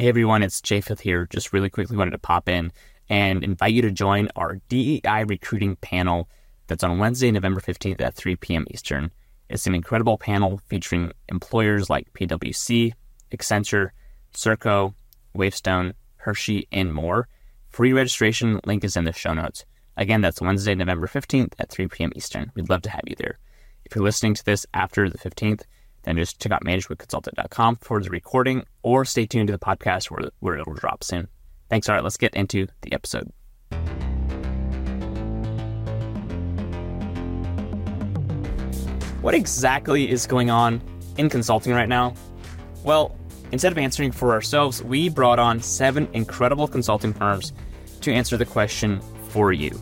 Hey everyone, it's Japheth here. Just really quickly wanted to pop in and invite you to join our DEI recruiting panel that's on Wednesday, November 15th at 3 p.m. Eastern. It's an incredible panel featuring employers like PwC, Accenture, Serco, Wavestone, Hershey, and more. Free registration link is in the show notes. Again, that's Wednesday, November 15th at 3 p.m. Eastern. We'd love to have you there. If you're listening to this after the 15th, then just check out managementconsulted.com for the recording or stay tuned to the podcast where, where it'll drop soon. Thanks. All right, let's get into the episode. What exactly is going on in consulting right now? Well, instead of answering for ourselves, we brought on seven incredible consulting firms to answer the question for you.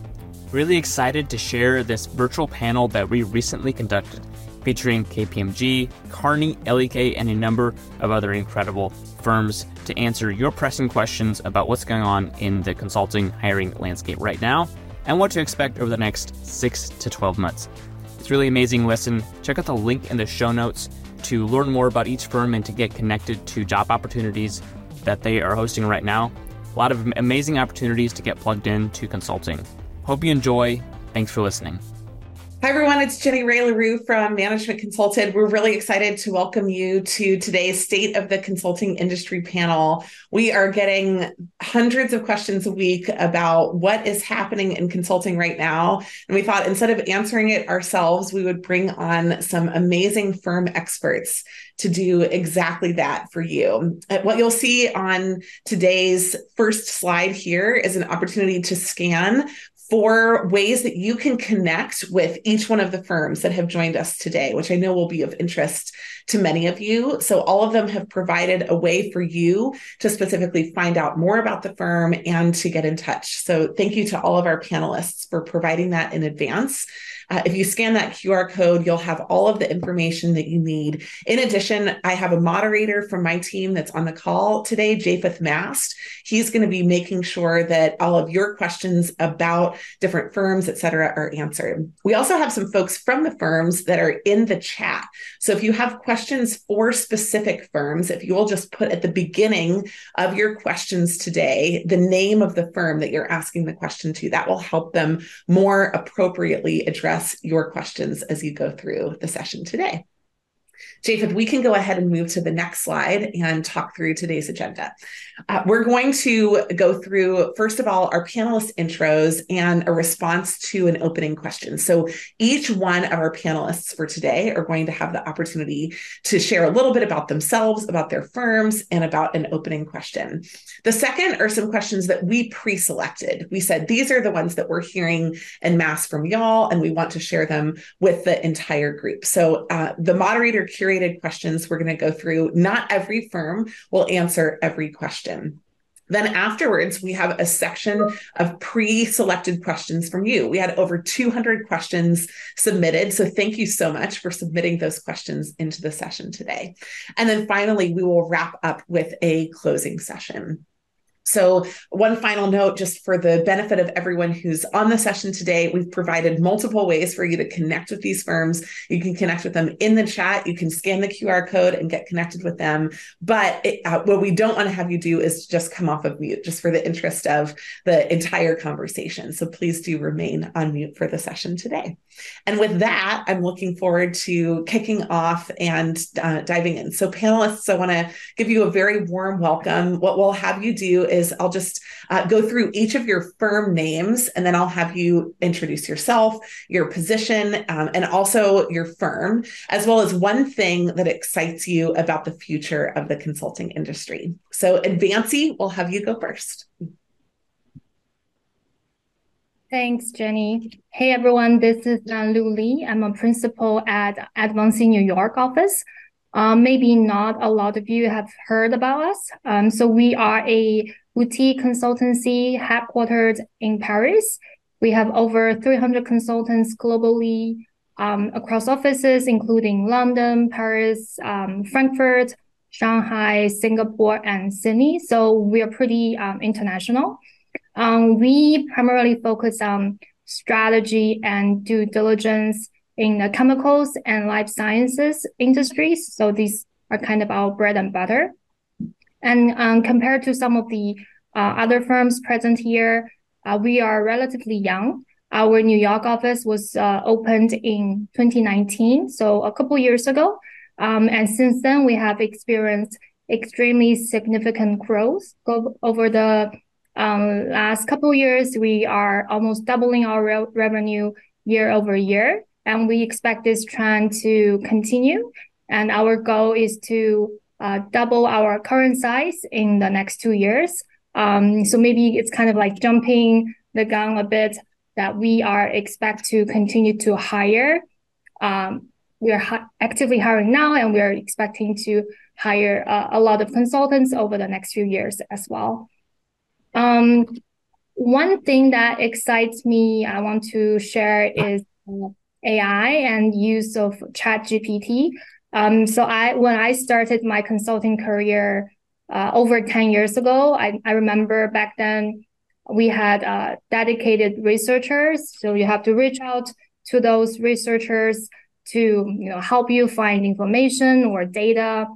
Really excited to share this virtual panel that we recently conducted featuring KPMG, Kearney, LEK, and a number of other incredible firms to answer your pressing questions about what's going on in the consulting hiring landscape right now and what to expect over the next 6 to 12 months. It's really amazing listen. Check out the link in the show notes to learn more about each firm and to get connected to job opportunities that they are hosting right now. A lot of amazing opportunities to get plugged into consulting. Hope you enjoy. Thanks for listening. Hi, everyone. It's Jenny Rae Le Roux from Management Consulted. We're really excited to welcome you to today's State of the Consulting Industry panel. We are getting hundreds of questions a week about what is happening in consulting right now. And we thought instead of answering it ourselves, we would bring on some amazing firm experts to do exactly that for you. Uh, what you'll see on today's first slide here is an opportunity to scan for ways that you can connect with each one of the firms that have joined us today, which I know will be of interest to many of you. So, all of them have provided a way for you to specifically find out more about the firm and to get in touch. So, thank you to all of our panelists for providing that in advance. Uh, if you scan that QR code, you'll have all of the information that you need. In addition, I have a moderator from my team that's on the call today, Japheth Mast. He's going to be making sure that all of your questions about different firms, et cetera, are answered. We also have some folks from the firms that are in the chat. So if you have questions for specific firms, if you will just put at the beginning of your questions today the name of the firm that you're asking the question to, that will help them more appropriately address your questions as you go through the session today. Japheth, we can go ahead and move to the next slide and talk through today's agenda. Uh, we're going to go through, first of all, our panelist intros and a response to an opening question. So each one of our panelists for today are going to have the opportunity to share a little bit about themselves, about their firms, and about an opening question. The second are some questions that we pre selected. We said these are the ones that we're hearing en masse from y'all, and we want to share them with the entire group. So uh, the moderator curated questions we're going to go through. Not every firm will answer every question. Then afterwards, we have a section of pre selected questions from you. We had over 200 questions submitted. So thank you so much for submitting those questions into the session today. And then finally, we will wrap up with a closing session. So, one final note just for the benefit of everyone who's on the session today, we've provided multiple ways for you to connect with these firms. You can connect with them in the chat, you can scan the QR code and get connected with them. But it, uh, what we don't want to have you do is just come off of mute, just for the interest of the entire conversation. So, please do remain on mute for the session today. And with that, I'm looking forward to kicking off and uh, diving in. So, panelists, I want to give you a very warm welcome. What we'll have you do is I'll just uh, go through each of your firm names and then I'll have you introduce yourself, your position, um, and also your firm, as well as one thing that excites you about the future of the consulting industry. So, Advancy, we'll have you go first. Thanks, Jenny. Hey, everyone. This is uh, Lu Li. I'm a principal at Advancy New York office. Um, maybe not a lot of you have heard about us. Um, so we are a boutique consultancy headquartered in Paris. We have over 300 consultants globally um, across offices, including London, Paris, um, Frankfurt, Shanghai, Singapore, and Sydney. So we are pretty um, international. Um, we primarily focus on strategy and due diligence in the chemicals and life sciences industries. So these are kind of our bread and butter. And um, compared to some of the uh, other firms present here, uh, we are relatively young. Our New York office was uh, opened in 2019, so a couple years ago. Um, and since then, we have experienced extremely significant growth over the um, last couple years. We are almost doubling our re- revenue year over year, and we expect this trend to continue. And our goal is to uh, double our current size in the next two years. Um, so maybe it's kind of like jumping the gun a bit that we are expect to continue to hire. Um, we are actively hiring now, and we are expecting to hire uh, a lot of consultants over the next few years as well. Um, one thing that excites me, I want to share is uh, AI and use of ChatGPT. Um, so I when I started my consulting career uh, over 10 years ago, I, I remember back then we had uh, dedicated researchers. So you have to reach out to those researchers to you know help you find information or data.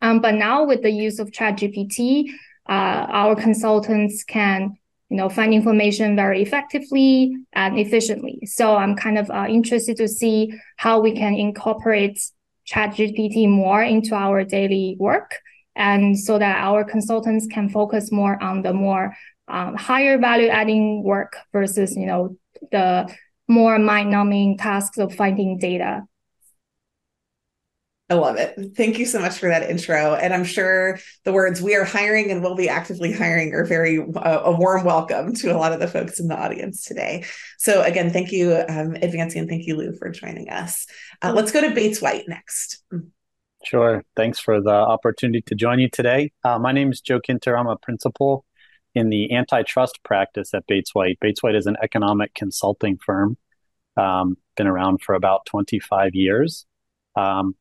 Um, but now with the use of ChatGPT, uh, our consultants can you know find information very effectively and efficiently. So I'm kind of uh, interested to see how we can incorporate ChatGPT more into our daily work, and so that our consultants can focus more on the more um, higher value adding work versus you know the more mind numbing tasks of finding data. I love it. Thank you so much for that intro. And I'm sure the words we are hiring and will be actively hiring are very uh, a warm welcome to a lot of the folks in the audience today. So, again, thank you, um, Advancy, and thank you, Lou, for joining us. Uh, let's go to Bates White next. Sure. Thanks for the opportunity to join you today. Uh, my name is Joe Kinter. I'm a principal in the antitrust practice at Bates White. Bates White is an economic consulting firm, um, been around for about 25 years. Um,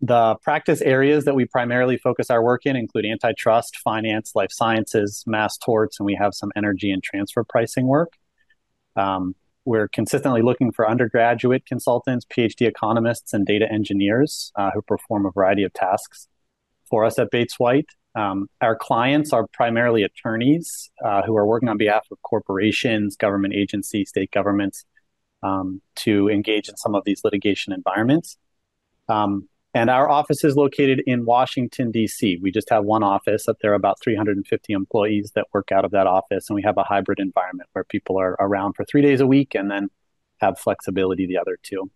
the practice areas that we primarily focus our work in include antitrust, finance, life sciences, mass torts, and we have some energy and transfer pricing work. Um, we're consistently looking for undergraduate consultants, PhD economists, and data engineers uh, who perform a variety of tasks for us at Bates White. Um, our clients are primarily attorneys uh, who are working on behalf of corporations, government agencies, state governments um, to engage in some of these litigation environments. Um, and our office is located in Washington, D.C. We just have one office. Up there about 350 employees that work out of that office. And we have a hybrid environment where people are around for three days a week and then have flexibility the other two.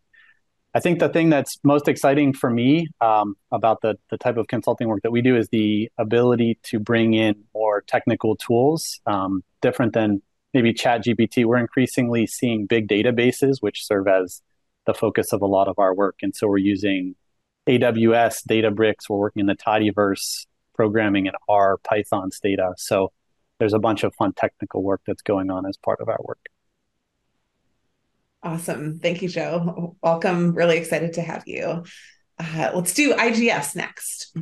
I think the thing that's most exciting for me um, about the, the type of consulting work that we do is the ability to bring in more technical tools, um, different than maybe Chat GPT. We're increasingly seeing big databases, which serve as the focus of a lot of our work. And so we're using AWS, Databricks. We're working in the Tidyverse programming in R, Python, Stata. So there's a bunch of fun technical work that's going on as part of our work. Awesome. Thank you, Joe. Welcome. Really excited to have you. Uh, let's do IGS next.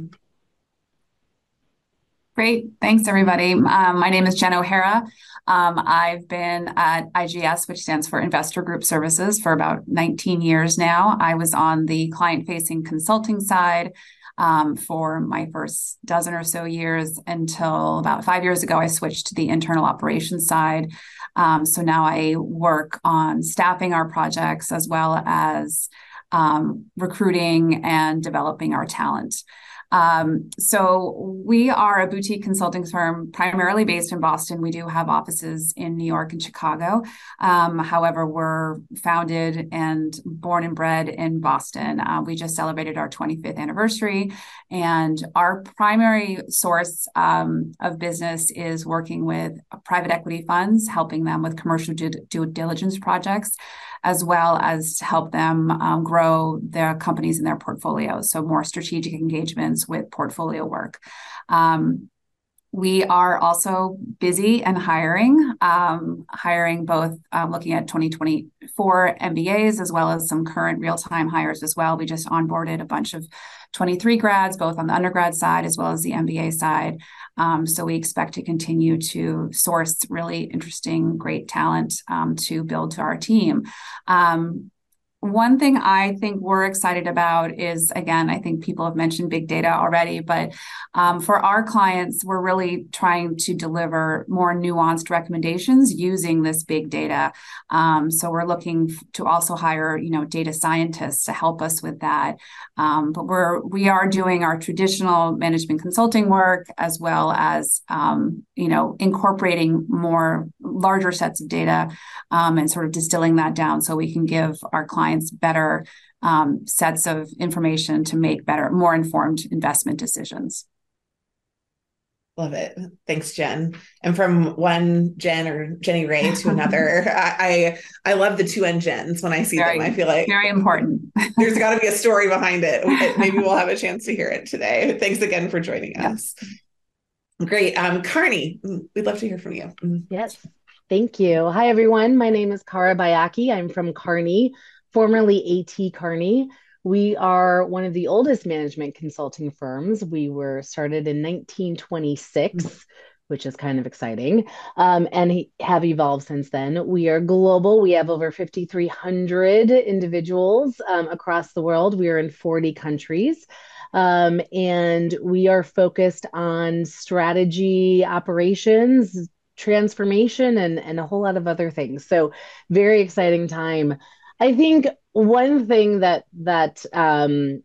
Great. Thanks, everybody. Um, my name is Jen O'Hara. Um, I've been at IGS, which stands for Investor Group Services, for about 19 years now. I was on the client facing consulting side um, for my first dozen or so years until about five years ago, I switched to the internal operations side. Um, so now I work on staffing our projects as well as um, recruiting and developing our talent. Um, so we are a boutique consulting firm primarily based in Boston. We do have offices in New York and Chicago. Um, however, we're founded and born and bred in Boston. Uh, we just celebrated our 25th anniversary, and our primary source um, of business is working with private equity funds, helping them with commercial due, due diligence projects as well as to help them um, grow their companies in their portfolios. So more strategic engagements with portfolio work. Um, we are also busy and hiring, um, hiring both um, looking at 2024 MBAs as well as some current real time hires as well. We just onboarded a bunch of 23 grads, both on the undergrad side as well as the MBA side. Um, so we expect to continue to source really interesting, great talent um, to build to our team. One thing I think we're excited about is again, I think people have mentioned big data already, but um, for our clients, we're really trying to deliver more nuanced recommendations using this big data. Um, so we're looking to also hire, you know, data scientists to help us with that. Um, but we're we are doing our traditional management consulting work as well as um, you know incorporating more larger sets of data um, and sort of distilling that down so we can give our clients clients better um, sets of information to make better, more informed investment decisions. Love it. Thanks, Jen. And from one Jen or Jenny Rae to another, I, I, I love the two N Jens when I see very, them. I feel like very important. there's got to be a story behind it. Maybe we'll have a chance to hear it today. Thanks again for joining us. Great. Um, Kearney, we'd love to hear from you. Yes. Thank you. Hi, everyone. My name is Kara Bayaki. I'm from Kearney formerly AT Kearney. We are one of the oldest management consulting firms. We were started in 1926, which is kind of exciting, um, and have evolved since then. We are global. We have over 5,300 individuals um, across the world. We are in 40 countries. Um, and we are focused on strategy, operations, transformation, and, and a whole lot of other things. So, very exciting time I think one thing that that um,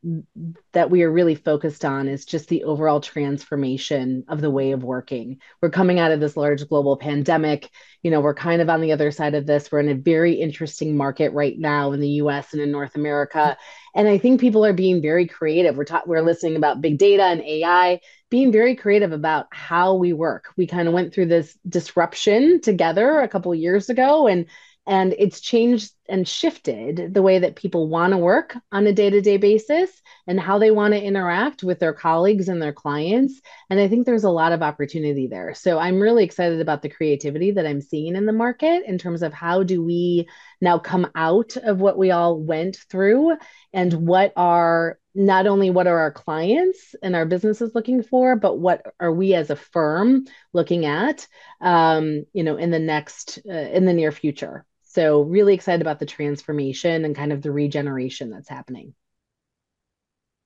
that we are really focused on is just the overall transformation of the way of working. We're coming out of this large global pandemic. You know, we're kind of on the other side of this. We're in a very interesting market right now in the U.S. and in North America, and I think people are being very creative. We're ta- we're listening about big data and AI, being very creative about how we work. We kind of went through this disruption together a couple years ago, and and it's changed and shifted the way that people want to work on a day-to-day basis and how they want to interact with their colleagues and their clients. And i think there's a lot of opportunity there. So i'm really excited about the creativity that i'm seeing in the market in terms of how do we now come out of what we all went through and what are not only what are our clients and our businesses looking for but what are we as a firm looking at um, you know in the next uh, in the near future so, really excited about the transformation and kind of the regeneration that's happening.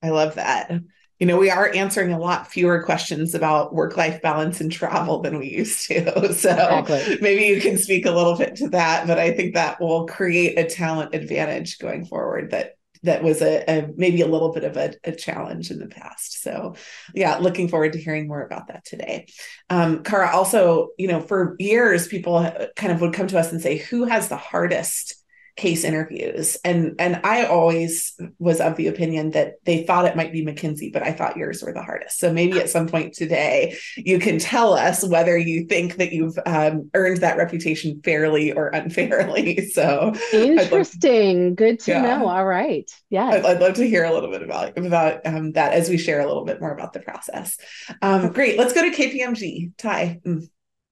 I love that. You know, we are answering a lot fewer questions about work life balance and travel than we used to. So, exactly. maybe you can speak a little bit to that, but I think that will create a talent advantage going forward that that was a, a, maybe a little bit of a, a, challenge in the past. So, yeah, looking forward to hearing more about that today. Um, Kara, also, you know, for years, people kind of would come to us and say, "Who has the hardest case interviews. And and i always was of the opinion that they thought it might be mckinsey but i thought yours were the hardest. So maybe at some point today you can tell us whether you think that you've um, earned that reputation fairly or unfairly. So interesting. Good to yeah. know. All right. Yeah I'd, I'd, love to hear a little bit about about um, that as we share a little bit more about the process. Um, great. Let's go to kpmg ty. Mm.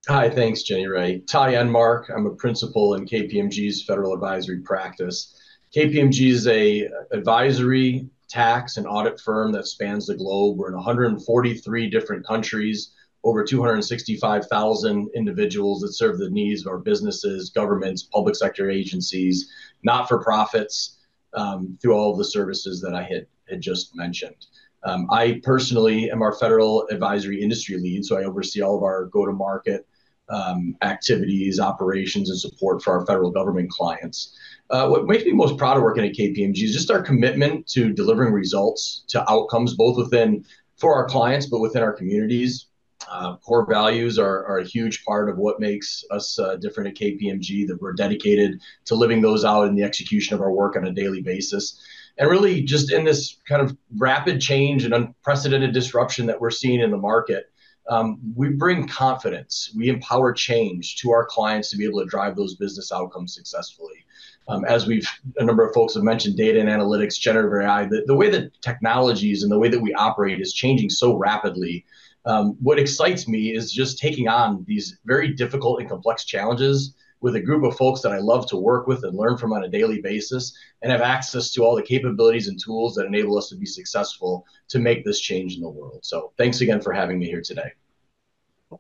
Hi, thanks, Jenny Rae. Ty Enmark. I'm a principal in KPMG's federal advisory practice. KPMG is a advisory, tax, and audit firm that spans the globe. We're in 143 different countries, over 265,000 individuals that serve the needs of our businesses, governments, public sector agencies, not for profits, um, through all of the services that I had, had just mentioned. Um, I personally am our federal advisory industry lead, so I oversee all of our go to market um, activities, operations, and support for our federal government clients. Uh, what makes me most proud of working at KPMG is just our commitment to delivering results to outcomes, both within for our clients, but within our communities. Uh, core values are, a huge part of what makes us uh, different at KPMG, that we're dedicated to living those out in the execution of our work on a daily basis. And really, just in this kind of rapid change and unprecedented disruption that we're seeing in the market, um, we bring confidence, we empower change to our clients to be able to drive those business outcomes successfully. Um, as we've a number of folks have mentioned, data and analytics, generative AI, the, the way that technologies and the way that we operate is changing so rapidly. Um, what excites me is just taking on these very difficult and complex challenges with a group of folks that I love to work with and learn from on a daily basis and have access to all the capabilities and tools that enable us to be successful to make this change in the world. So thanks again for having me here today.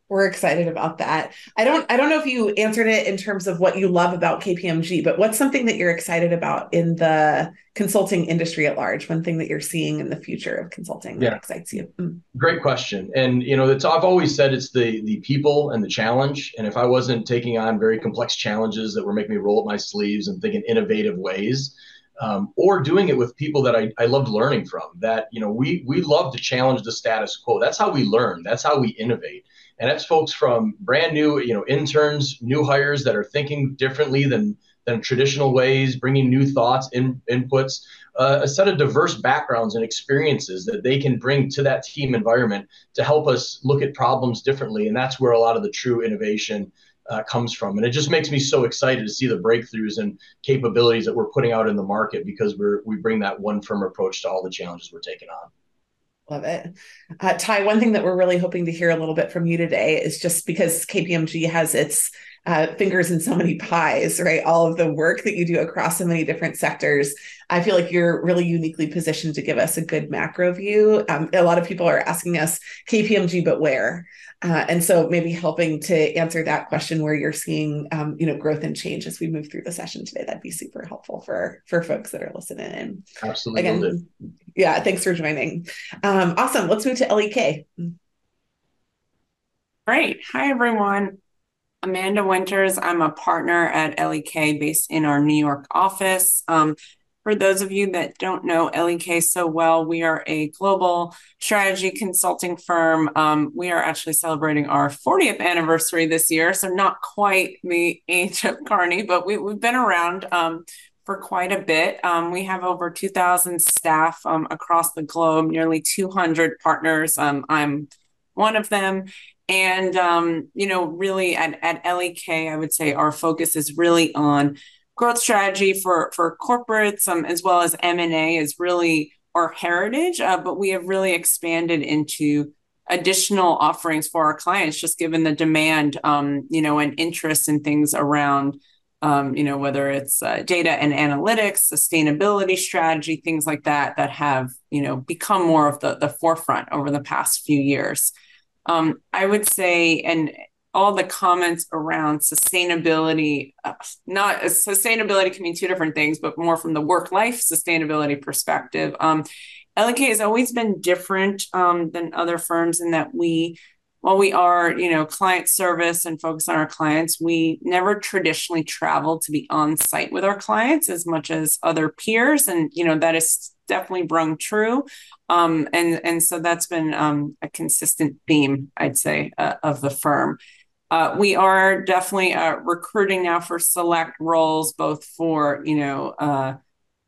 We're excited about that. I don't I don't know if you answered it in terms of what you love about KPMG, but what's something that you're excited about in the consulting industry at large? One thing that you're seeing in the future of consulting yeah. that excites you. Mm. Great question. And you know, it's I've always said it's the the people and the challenge. And if I wasn't taking on very complex challenges that were making me roll up my sleeves and think in innovative ways, um, or doing it with people that I, I loved learning from that you know we we love to challenge the status quo that's how we learn that's how we innovate and that's folks from brand new you know interns new hires that are thinking differently than than traditional ways bringing new thoughts in, inputs uh, a set of diverse backgrounds and experiences that they can bring to that team environment to help us look at problems differently and that's where a lot of the true innovation uh, comes from. And it just makes me so excited to see the breakthroughs and capabilities that we're putting out in the market because we're we bring that one firm approach to all the challenges we're taking on. Love it. Uh, Ty, one thing that we're really hoping to hear a little bit from you today is just because KPMG has its uh, fingers in so many pies, right? All of the work that you do across so many different sectors. I feel like you're really uniquely positioned to give us a good macro view. Um, a lot of people are asking us KPMG, but where? Uh, and so maybe helping to answer that question where you're seeing um, you know growth and change as we move through the session today that'd be super helpful for for folks that are listening in. Absolutely. Again yeah thanks for joining. Um, awesome. Let's move to lek great. Hi everyone. Amanda winters. I'm a partner at lek based in our new york office. Um, for those of you that don't know LEK so well, we are a global strategy consulting firm. Um, we are actually celebrating our 40th anniversary this year, so not quite the age of Kearney, but we, have been around um, for quite a bit. Um, we have over 2,000 staff um, across the globe, nearly 200 partners. Um, I'm one of them. And, um, you know, really at, at LEK, I would say our focus is really on growth strategy for for corporates um, as well as m&a is really our heritage uh, but we have really expanded into additional offerings for our clients just given the demand um, you know and interest in things around um, you know whether it's uh, data and analytics sustainability strategy things like that that have you know become more of the, the forefront over the past few years. Um, i would say and all the comments around sustainability uh, not sustainability can mean two different things but more from the work life sustainability perspective. Um, lek has always been different um, than other firms in that we while we are you know client service and focus on our clients we never traditionally travel to be on site with our clients as much as other peers and you know that is definitely rung true. Um, and and so that's been um, a consistent theme i'd say uh, of the firm uh, we are definitely uh, recruiting now for select roles, both for you know uh,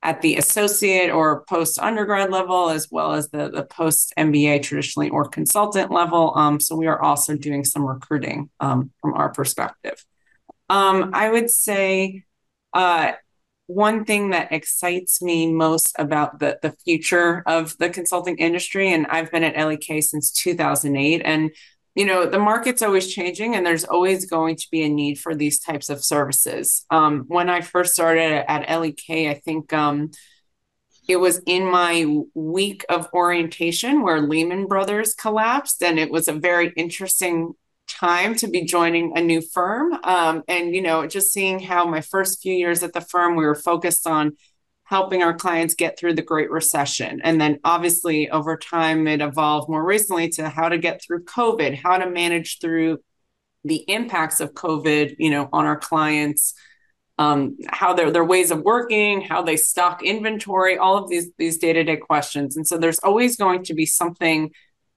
at the associate or post undergrad level, as well as the the post MBA traditionally or consultant level. Um, so we are also doing some recruiting um, from our perspective. Um, I would say uh, one thing that excites me most about the the future of the consulting industry, and I've been at LEK since 2008, and you know the market's always changing and there's always going to be a need for these types of services. Um, when i first started at lek i think um, it was in my week of orientation where lehman brothers collapsed and it was a very interesting time to be joining a new firm. Um, and you know just seeing how my first few years at the firm we were focused on helping our clients get through the Great Recession. And then obviously over time, it evolved more recently to how to get through COVID, how to manage through the impacts of COVID, you know, on our clients, um, how their their ways of working, how they stock inventory, all of these these day to day questions. And so there's always going to be something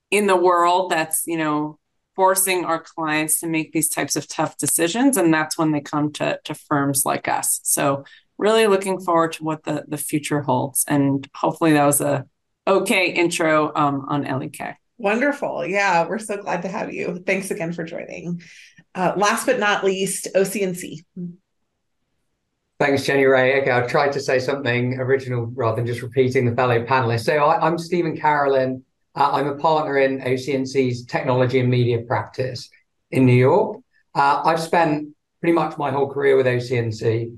in the world that's you know forcing our clients to make these types of tough decisions, and that's when they come to to firms like us. So really looking forward to what the, the future holds. And hopefully that was a okay intro um, on LEK. Wonderful. Yeah, we're so glad to have you. Thanks again for joining. Uh, last but not least, OC&C. Thanks, Jenny Rae. Okay, I'll try to say something original rather than just repeating the fellow panelists. So I, am Stephen Carolyn. Uh, I'm a partner in OC&C's technology and media practice in New York. Uh, I've spent pretty much my whole career with OC&C.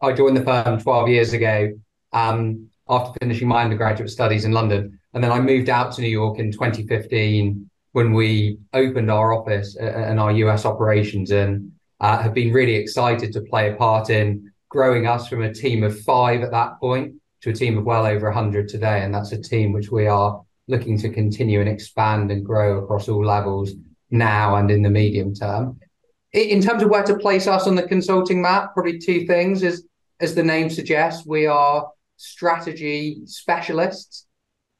I joined the firm 12 years ago um, after finishing my undergraduate studies in London. And then I moved out to New York in 2015 when we opened our office and our US operations and uh, have been really excited to play a part in growing us from a team of five at that point to a team of well over 100 today. And that's a team which we are looking to continue and expand and grow across all levels now and in the medium term. In terms of where to place us on the consulting map, probably two things is as the name suggests, we are strategy specialists.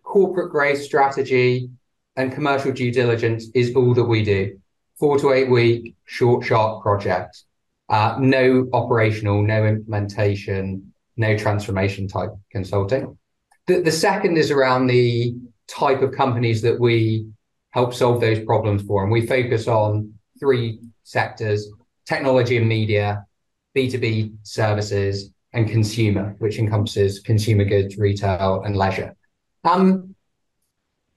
Corporate grade strategy and commercial due diligence is all that we do. Four to eight week short, sharp projects. Uh, no operational, no implementation, no transformation type consulting. The, the second is around the type of companies that we help solve those problems for. And we focus on three sectors technology and media, B2B services, and consumer, which encompasses consumer goods, retail, and leisure. Um,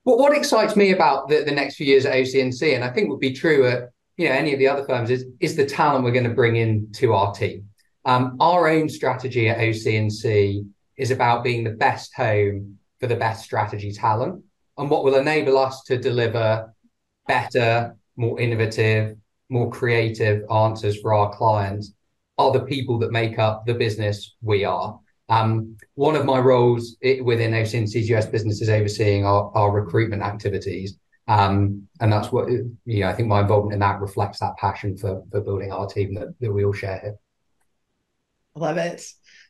but what excites me about the, the next few years at OC&C, I think would be true at you know any of the other firms, is is the talent we're going to bring in to our team. Um, our own strategy at OC&C is about being the best home for the best strategy talent, and what will enable us to deliver better, more innovative, more creative answers for our clients are the people that make up the business we are. Um, one of my roles within OC&C's US business is overseeing our, our recruitment activities. Um, and that's what, you know, I think my involvement in that reflects that passion for, for building our team that, that we all share here. Love it.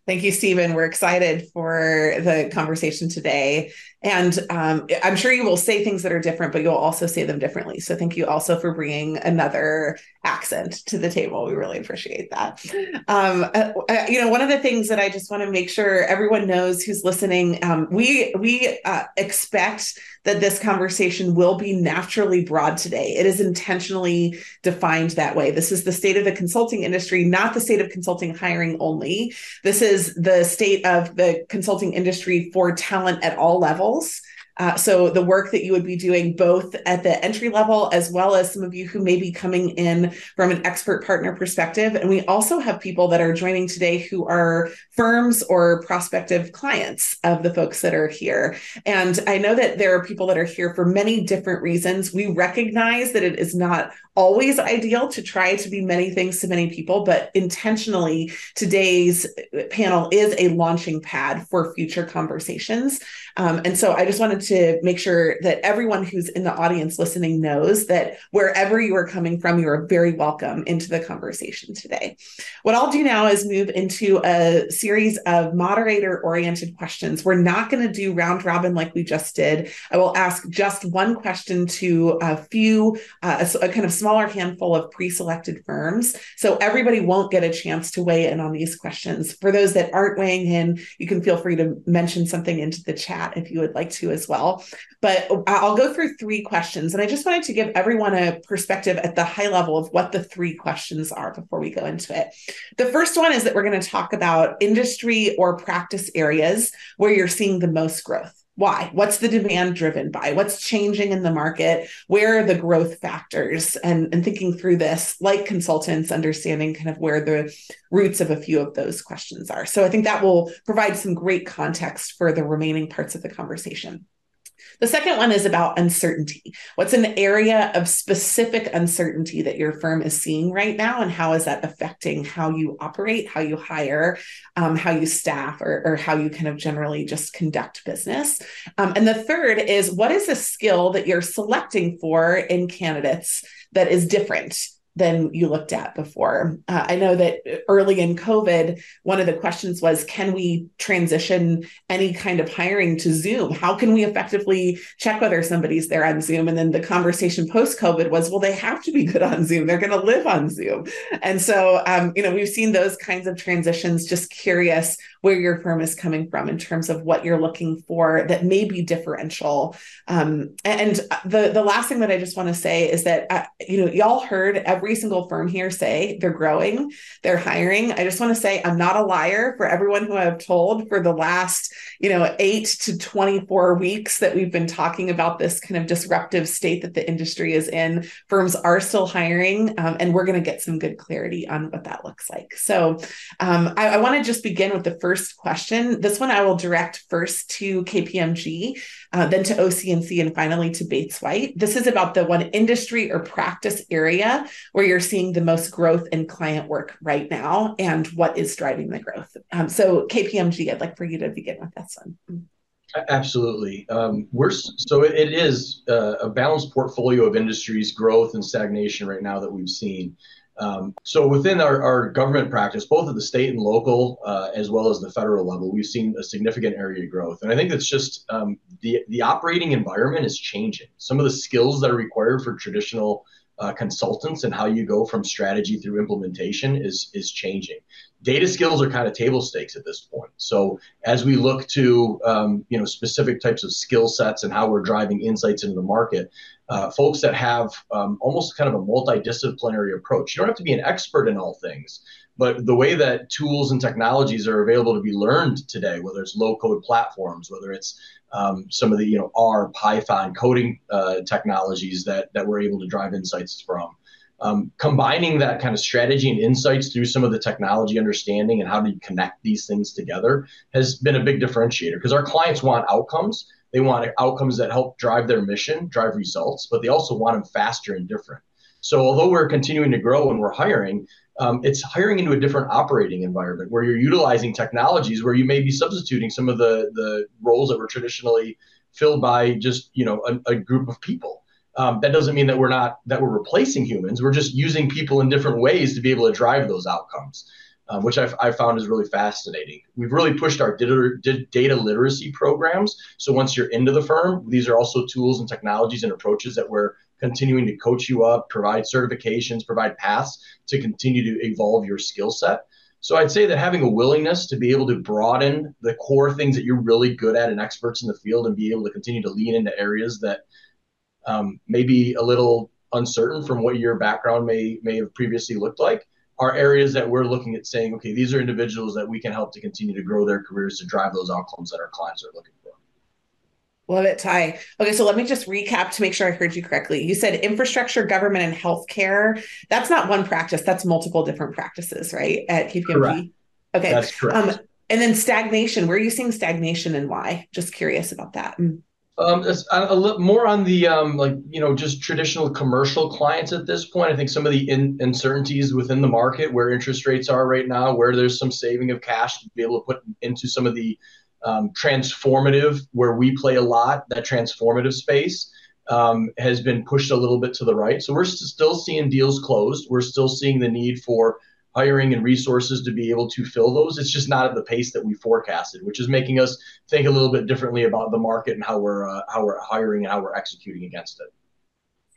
Thank you, Stephen. We're excited for the conversation today. And um, I'm sure you will say things that are different, but you'll also say them differently. So thank you also for bringing another accent to the table. We really appreciate that. Um, uh, uh, you know, one of the things that I just want to make sure everyone knows who's listening, um, we we uh, expect that this conversation will be naturally broad today. It is intentionally defined that way. This is the state of the consulting industry, not the state of consulting hiring only. This is the state of the consulting industry for talent at all levels goals uh, so the work that you would be doing both at the entry level as well as some of you who may be coming in from an expert partner perspective. And we also have people that are joining today who are firms or prospective clients of the folks that are here. And I know that there are people that are here for many different reasons. We recognize that it is not always ideal to try to be many things to many people, but intentionally, today's panel is a launching pad for future conversations. Um, and so I just wanted to make sure that everyone who's in the audience listening knows that wherever you are coming from, you are very welcome into the conversation today. What I'll do now is move into a series of moderator oriented questions. We're not going to do round robin like we just did. I will ask just one question to a few, uh, a, a kind of smaller handful of pre selected firms. So everybody won't get a chance to weigh in on these questions. For those that aren't weighing in, you can feel free to mention something into the chat if you would like to as well. But I'll go through three questions. And I just wanted to give everyone a perspective at the high level of what the three questions are before we go into it. The first one is that we're going to talk about industry or practice areas where you're seeing the most growth. Why? What's the demand driven by? What's changing in the market? Where are the growth factors? And, and thinking through this, like consultants, understanding kind of where the roots of a few of those questions are. So I think that will provide some great context for the remaining parts of the conversation. The second one is about uncertainty. What's an area of specific uncertainty that your firm is seeing right now, and how is that affecting how you operate, how you hire, um, how you staff, or, or, how you kind of generally just conduct business? Um, and the third is what is a skill that you're selecting for in candidates that is different? Than you looked at before. Uh, I know that early in COVID, one of the questions was can we transition any kind of hiring to Zoom? How can we effectively check whether somebody's there on Zoom? And then the conversation post COVID was, well, they have to be good on Zoom. They're going to live on Zoom. And so, um, you know, we've seen those kinds of transitions. Just curious where your firm is coming from in terms of what you're looking for that may be differential. Um, and the the last thing that I just want to say is that uh, you know y'all heard every single firm here say they're growing, they're hiring. I just want to say I'm not a liar for everyone who I've told for the last you know eight to 24 weeks that we've been talking about this kind of disruptive state that the industry is in. Firms are still hiring, um, and we're going to get some good clarity on what that looks like. So um, I, I want to just begin with the first question. This one I will direct first to KPMG, uh, then to OC&C, and finally to Bates White. This is about the one industry or practice area where you're seeing the most growth in client work right now and what is driving the growth. Um, so, KPMG, I'd like for you to begin with this one. Absolutely. Um, we're so it is uh, a balanced portfolio of industries, growth and stagnation right now that we've seen. Um, so within our, our government practice, both at the state and local, uh, as well as the federal level, we've seen a significant area of growth. And I think it's just um, the the operating environment is changing. Some of the skills that are required for traditional uh, consultants and how you go from strategy through implementation is is changing. Data skills are kind of table stakes at this point. So as we look to um, you know specific types of skill sets and how we're driving insights into the market, uh, folks that have um, almost kind of a multidisciplinary approach. You don't have to be an expert in all things, but the way that tools and technologies are available to be learned today, whether it's low code platforms, whether it's um, some of the you know R, Python coding uh, technologies that that we're able to drive insights from. Um, combining that kind of strategy and insights through some of the technology understanding and how to connect these things together has been a big differentiator because our clients want outcomes. They want outcomes that help drive their mission, drive results, but they also want them faster and different. So although we're continuing to grow and we're hiring, um, it's hiring into a different operating environment where you're utilizing technologies where you may be substituting some of the the roles that were traditionally filled by just you know a, a group of people. Um, that doesn't mean that we're not that we're replacing humans. We're just using people in different ways to be able to drive those outcomes, um, which I've, i found is really fascinating. We've really pushed our data, data literacy programs. So once you're into the firm, these are also tools and technologies and approaches that we're continuing to coach you up, provide certifications, provide paths to continue to evolve your skill set. So I'd say that having a willingness to be able to broaden the core things that you're really good at and experts in the field and be able to continue to lean into areas that um, may be a little uncertain from what your background may may have previously looked like are areas that we're looking at saying, okay, these are individuals that we can help to continue to grow their careers to drive those outcomes that our clients are looking for. Love it, Ty. Okay, so let me just recap to make sure I heard you correctly. You said infrastructure, government, and healthcare. That's not one practice. That's multiple different practices, right? At KPMG. Correct. Okay. That's correct. Um, and then stagnation. Where are you seeing stagnation and why? Just curious about that. Mm. Um, a, a little more on the um, like you know just traditional commercial clients at this point. I think some of the in, uncertainties within the market, where interest rates are right now, where there's some saving of cash to be able to put into some of the um, transformative, where we play a lot, that transformative space um, has been pushed a little bit to the right. So we're still seeing deals closed. We're still seeing the need for hiring and resources to be able to fill those. It's just not at the pace that we forecasted, which is making us think a little bit differently about the market and how we're uh, how we're hiring and how we're executing against it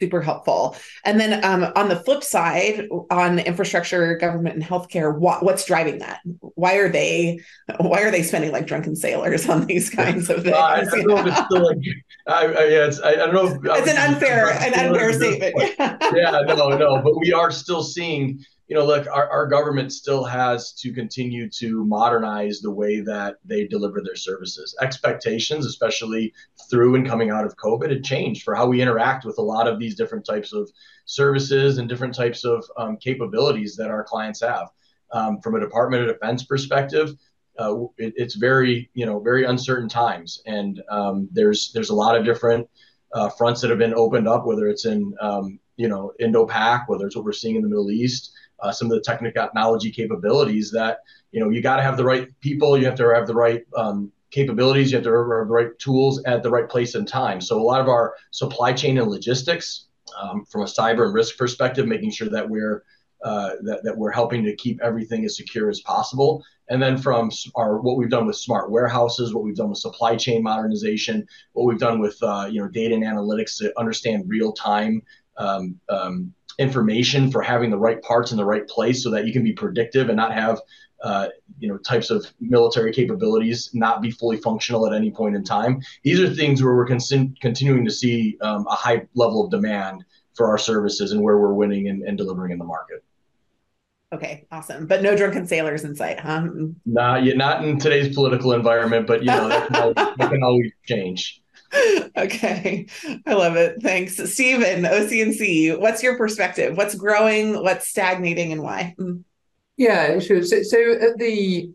super helpful. And then um, on the flip side, on infrastructure, government, and healthcare, what, what's driving that? Why are they why are they spending like drunken sailors on these kinds of things? Uh, I don't know if it's still like I, I, yeah, it's, I, I don't know. If, it's an unfair an unfair statement. yeah, no, no, but we are still seeing you know, look, our, our government still has to continue to modernize the way that they deliver their services. Expectations, especially through and coming out of COVID, had changed for how we interact with a lot of these different types of services and different types of um, capabilities that our clients have. Um, from a Department of Defense perspective, uh, it, it's very, you know, very uncertain times, and um, there's there's a lot of different uh, fronts that have been opened up, whether it's in um, you know Indo-Pac, whether it's what we're seeing in the Middle East uh, some of the technology capabilities that you know you got to have the right people you have to have the right um, capabilities you have to have the right tools at the right place and time. So a lot of our supply chain and logistics um, from a cyber and risk perspective making sure that we're uh, that, that we're helping to keep everything as secure as possible. And then from our what we've done with smart warehouses what we've done with supply chain modernization what we've done with uh, you know data and analytics to understand real time um, um, information for having the right parts in the right place so that you can be predictive and not have uh, you know types of military capabilities not be fully functional at any point in time these are things where we're con- continuing to see um, a high level of demand for our services and where we're winning and, and delivering in the market Okay, awesome. But no drunken sailors in sight, huh? Not yet, not in today's political environment, but you know that can always, that can always change. okay. I love it. Thanks. Stephen, OC&C, what's your perspective? What's growing, what's stagnating, and why? Mm. Yeah, sure. So, so at the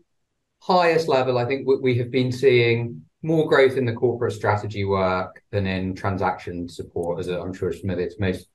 highest level, I think we have been seeing more growth in the corporate strategy work than in transaction support, as I'm sure is familiar to most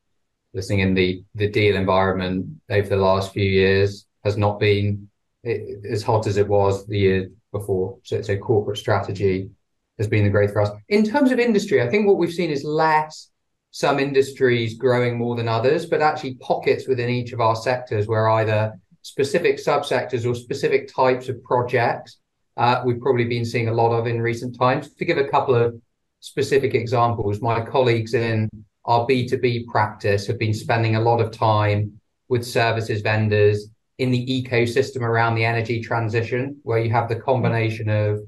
listening in the the deal environment over the last few years has not been as hot as it was the year before. So, so corporate strategy has been the growth for us. In terms of industry, I think what we've seen is less some industries growing more than others, but actually pockets within each of our sectors where either specific subsectors or specific types of projects uh, we've probably been seeing a lot of in recent times. To give a couple of specific examples, my colleagues in our B2B practice have been spending a lot of time with services vendors in the ecosystem around the energy transition, where you have the combination of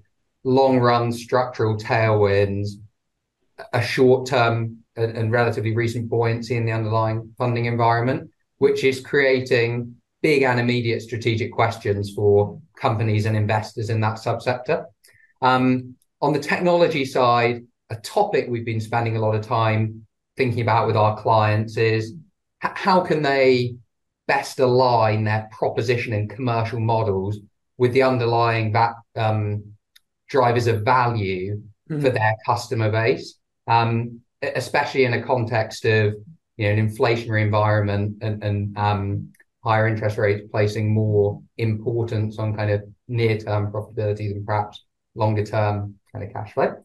long run structural tailwinds, a short term and, and, relatively recent buoyancy in the underlying funding environment, which is creating big and immediate strategic questions for companies and investors in that subsector. Um, on the technology side, a topic we've been spending a lot of time thinking about with our clients is how can they best align their proposition and commercial models with the underlying va- um, drivers of value mm-hmm. for their customer base, um, especially in a context of you know an inflationary environment and, and um, higher interest rates placing more importance on kind of near-term profitability than perhaps longer-term kind of cash flow.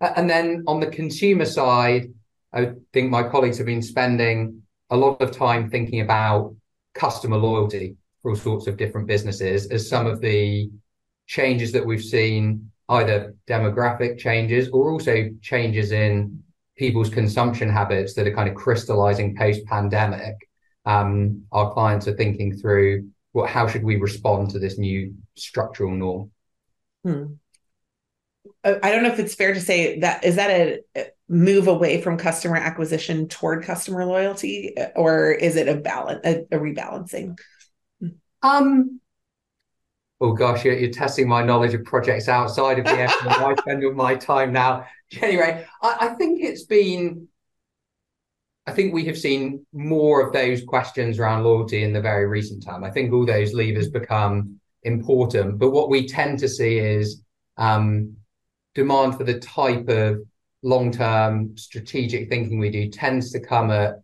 And then on the consumer side, I think my colleagues have been spending a lot of time thinking about customer loyalty for all sorts of different businesses as some of the changes that we've seen, either demographic changes or also changes in people's consumption habits that are kind of crystallizing post-pandemic um, our clients are thinking through what how should we respond to this new structural norm. Hmm. Uh, I don't know if it's fair to say that is that a move away from customer acquisition toward customer loyalty, or is it a balance a, a rebalancing? Um. Oh gosh, you're, you're, testing my knowledge of projects outside of the I spend all my time now. Anyway, I, I think it's been I think we have seen more of those questions around loyalty in the very recent time. I think all those levers become important, but what we tend to see is um, demand for the type of long-term strategic thinking we do tends to come at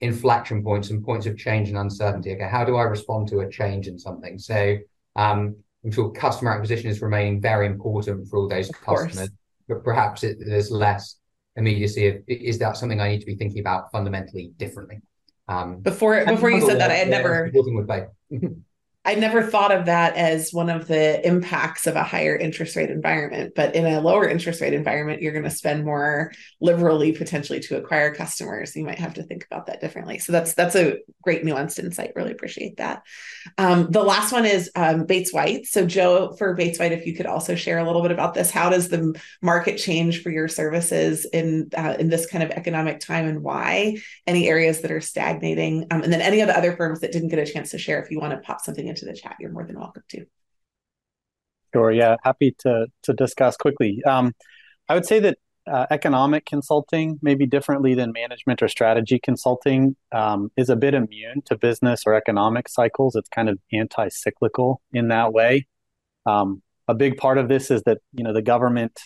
inflection points and points of change and uncertainty. Okay, how do I respond to a change in something? So I'm sure customer acquisition is remaining very important for all those of customers, course. but perhaps it, there's less immediacy of is that something I need to be thinking about fundamentally differently? Um, before before you said that, I had never working with both. I never thought of that as one of the impacts of a higher interest rate environment. But in a lower interest rate environment, you're going to spend more liberally potentially to acquire customers. You might have to think about that differently. So that's that's a great nuanced insight. Really appreciate that. Um, the last one is um, Bates White. So Joe, for Bates White, if you could also share a little bit about this, how does the market change for your services in uh, in this kind of economic time, and why? Any areas that are stagnating, um, and then any of the other firms that didn't get a chance to share. If you want to pop something in into the chat, you're more than welcome to. Sure. Yeah. Happy to to discuss quickly. Um, I would say that uh, economic consulting, maybe differently than management or strategy consulting, um, is a bit immune to business or economic cycles. It's kind of anti-cyclical in that way. Um, a big part of this is that you know the government,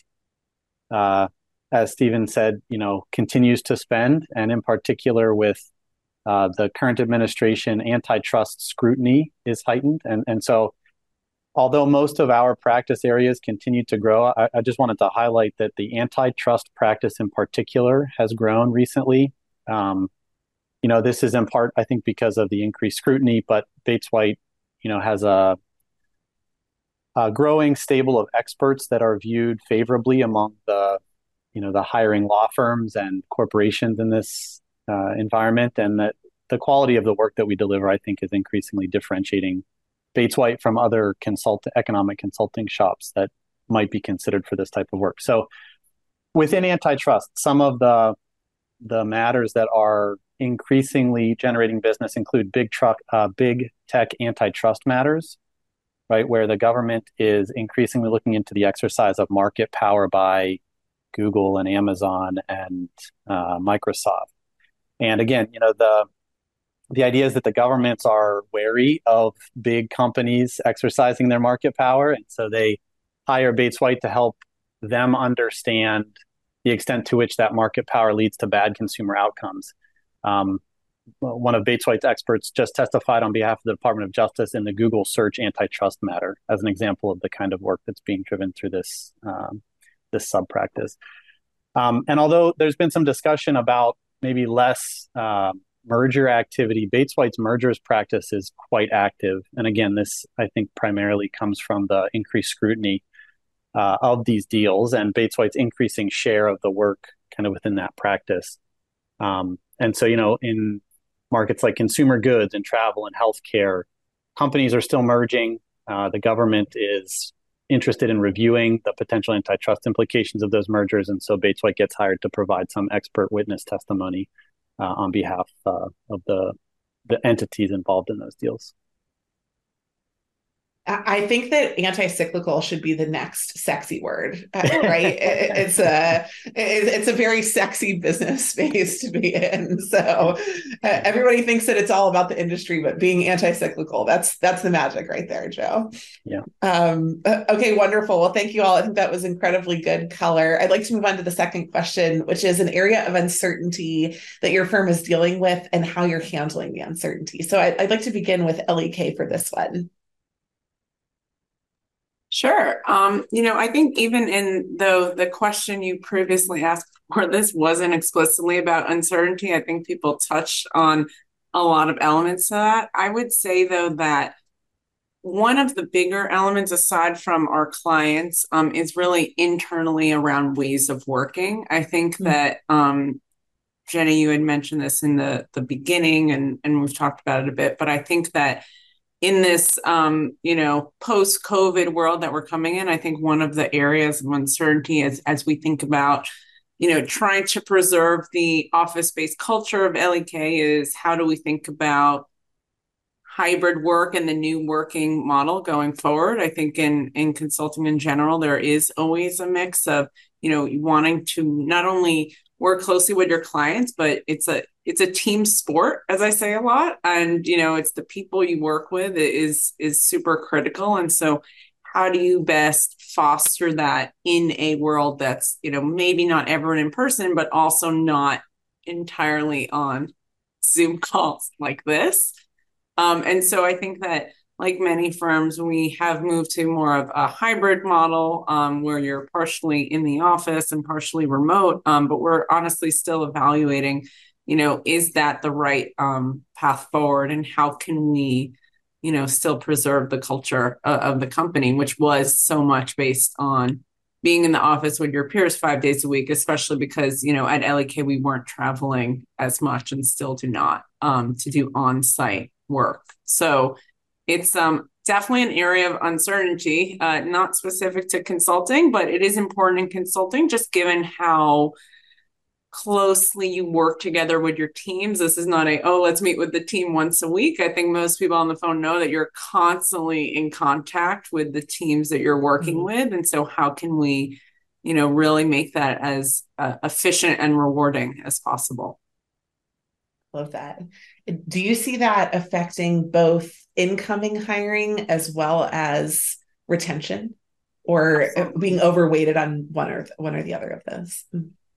uh, as Stephen said, you know continues to spend, and in particular with uh, the current administration antitrust scrutiny is heightened. And, and so, although most of our practice areas continue to grow, I, I just wanted to highlight that the antitrust practice in particular has grown recently. Um, you know, this is in part, I think, because of the increased scrutiny, but Bates White, you know, has a, a growing stable of experts that are viewed favorably among the, you know, the hiring law firms and corporations in this uh, environment, and that the quality of the work that we deliver, I think, is increasingly differentiating Bates White from other consult economic consulting shops that might be considered for this type of work. So, within antitrust, some of the the matters that are increasingly generating business include big truck, uh, big tech antitrust matters, right, where the government is increasingly looking into the exercise of market power by Google and Amazon and uh, Microsoft and again, you know, the the idea is that the governments are wary of big companies exercising their market power, and so they hire Bates White to help them understand the extent to which that market power leads to bad consumer outcomes. Um, one of Bates White's experts just testified on behalf of the Department of Justice in the Google search antitrust matter as an example of the kind of work that's being driven through this um, this sub practice. Um, and although there's been some discussion about maybe less uh, merger activity, Bates White's mergers practice is quite active. And again, this I think primarily comes from the increased scrutiny uh, of these deals and Bates White's increasing share of the work kind of within that practice. Um, and so, you know, in markets like consumer goods and travel and healthcare, companies are still merging. Uh, the government is interested in reviewing the potential antitrust implications of those mergers, and so Bates White gets hired to provide some expert witness testimony uh, on behalf uh, of the the entities involved in those deals. I think that anti-cyclical should be the next sexy word, uh, right? it, it's a it's a very sexy business space to be in. So uh, everybody thinks that it's all about the industry, but being anti-cyclical that's that's the magic right there, Joe. Yeah. Um, uh, okay, wonderful. Well, thank you all. I think that was incredibly good color. I'd like to move on to the second question, which is an area of uncertainty that your firm is dealing with and how you're handling the uncertainty. So I, I'd like to begin with LEK for this one. Sure. Um, you know, I think even in though the question you previously asked for this wasn't explicitly about uncertainty, I think people touched on a lot of elements to that. I would say though that one of the bigger elements aside from our clients um, is really internally around ways of working. I think mm-hmm. that um, Jenny, you had mentioned this in the the beginning, and and we've talked about it a bit, but I think that in this um, you know post covid world that we're coming in i think one of the areas of uncertainty is as we think about you know trying to preserve the office based culture of lek is how do we think about hybrid work and the new working model going forward? I think in in consulting in general there is always a mix of you know wanting to not only work closely with your clients but it's a it's a team sport as i say a lot. And you know it's the people you work with is is super critical. And so how do you best foster that in a world that's you know maybe not everyone in person but also not entirely on zoom calls like this? Um, and so i think that like many firms we have moved to more of a hybrid model um, where you're partially in the office and partially remote um, but we're honestly still evaluating you know is that the right um, path forward and how can we you know still preserve the culture of, of the company which was so much based on being in the office with your peers five days a week especially because you know at lek we weren't traveling as much and still do not um, to do on-site work. So it's um definitely an area of uncertainty uh, not specific to consulting but it is important in consulting just given how closely you work together with your teams. This is not a, oh, let's meet with the team once a week. I think most people on the phone know that you're constantly in contact with the teams that you're working mm-hmm. with. And so, how can we, you know, really make that as uh, efficient and rewarding as possible? Love that. Do you see that affecting both incoming hiring as well as retention? Or Absolutely. being overweighted on one or one or the other of those.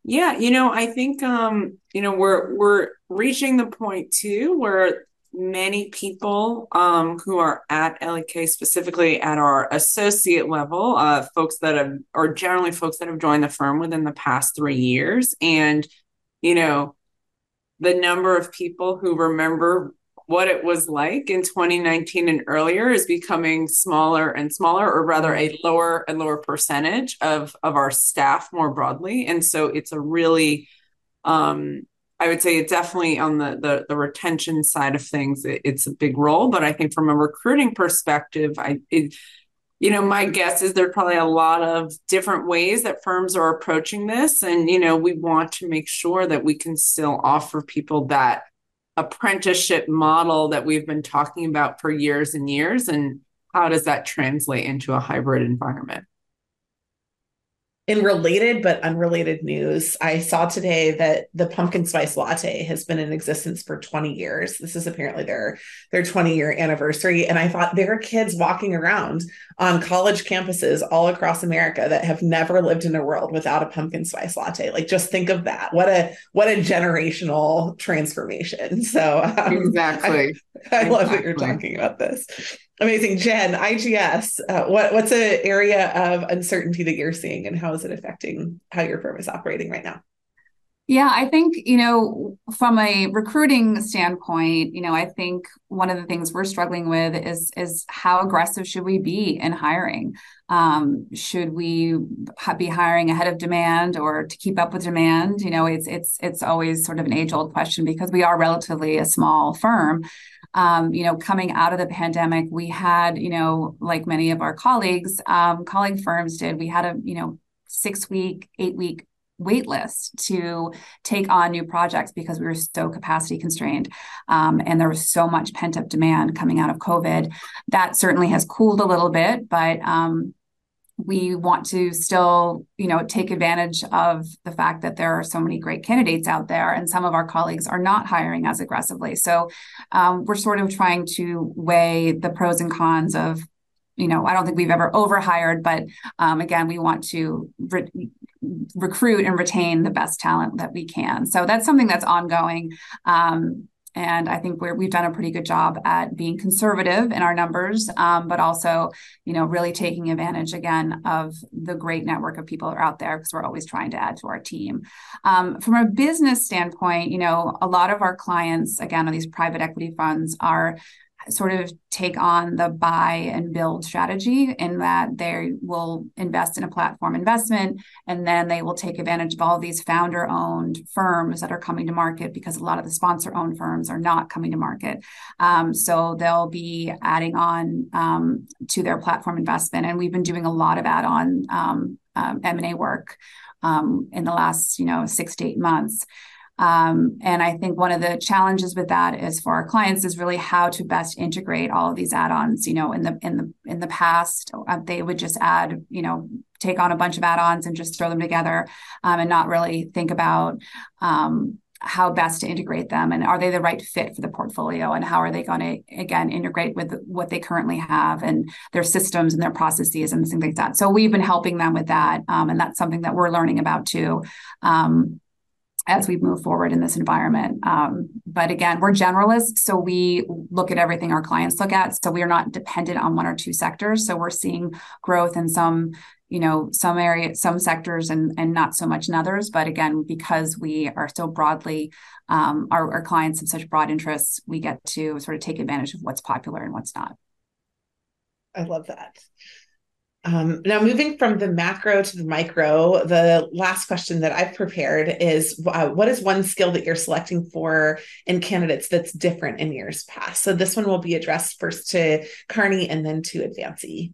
Yeah, you know, I think um, you know, we're we're reaching the point too where many people um, who are at LEK, specifically at our associate level, uh, folks that have, or generally folks that have joined the firm within the past three years. And, you know, the number of people who remember what it was like in 2019 and earlier is becoming smaller and smaller or rather a lower and lower percentage of of our staff more broadly. And so it's a really um i would say it definitely on the the, the retention side of things it, it's a big role. But i think from a recruiting perspective i it, you know my guess is there's probably a lot of different ways that firms are approaching this. And you know we want to make sure that we can still offer people that apprenticeship model that we've been talking about for years and years and how does that translate into a hybrid environment In related but unrelated news, I saw today that the pumpkin spice latte has been in existence for 20 years. This is apparently their their 20 year anniversary and I thought there are kids walking around on college campuses all across America that have never lived in a world without a pumpkin spice latte. Like just think of that. What a what a generational transformation. So um, Exactly. I, I exactly. love that you're talking about this. Amazing, Jen. IGS. Uh, what what's an area of uncertainty that you're seeing, and how is it affecting how your firm is operating right now? Yeah, I think, you know, from a recruiting standpoint, you know, I think one of the things we're struggling with is is how aggressive should we be in hiring? Um, should we be hiring ahead of demand or to keep up with demand? You know, it's it's it's always sort of an age old question because we are relatively a small firm um, you know, coming out of the pandemic, we had, you know, like many of our colleagues, um, colleague firms did, we had a, you know, six week, eight week wait list to take on new projects because we were so capacity constrained um, and there was so much pent up demand coming out of covid. That certainly has cooled a little bit but um, we want to still you know take advantage of the fact that there are so many great candidates out there and some of our colleagues are not hiring as aggressively. So um, we're sort of trying to weigh the pros and cons of you know i don't think we've ever overhired but um, again we want to re- recruit and retain the best talent that we can. So that's something that's ongoing. Um, and I think we have done a pretty good job at being conservative in our numbers, um, but also, you know, really taking advantage again of the great network of people out there because we're always trying to add to our team. Um, from a business standpoint, you know, a lot of our clients, again, are these private equity funds are sort of take on the buy and build strategy in that they will invest in a platform investment and then they will take advantage of all these founder owned firms that are coming to market because a lot of the sponsor owned firms are not coming to market. Um, so they'll be adding on um, to their platform investment and we've been doing a lot of add-on um, um m&a work um, in the last you know six to eight months um, and I think one of the challenges with that is for our clients is really how to best integrate all of these add-ons. You know, in the in the in the past, uh, they would just add, you know, take on a bunch of add-ons and just throw them together, um, and not really think about um, how best to integrate them and are they the right fit for the portfolio and how are they going to again integrate with what they currently have and their systems and their processes and things like that so we've been helping them with that um, and that's something that we're learning about too um, as we move forward in this environment. Um, but again, we're generalists, so we look at everything our clients look at. So we are not dependent on one or two sectors. So we're seeing growth in some, you know, some area, some sectors, and and not so much in others. But again, because we are so broadly, um, our, our clients have such broad interests, we get to sort of take advantage of what's popular and what's not. I love that. Um, now, moving from the macro to the micro, the last question that I've prepared is uh, what is one skill that you're selecting for in candidates that's different in years past? So, this one will be addressed first to Kearney and then to Advancy.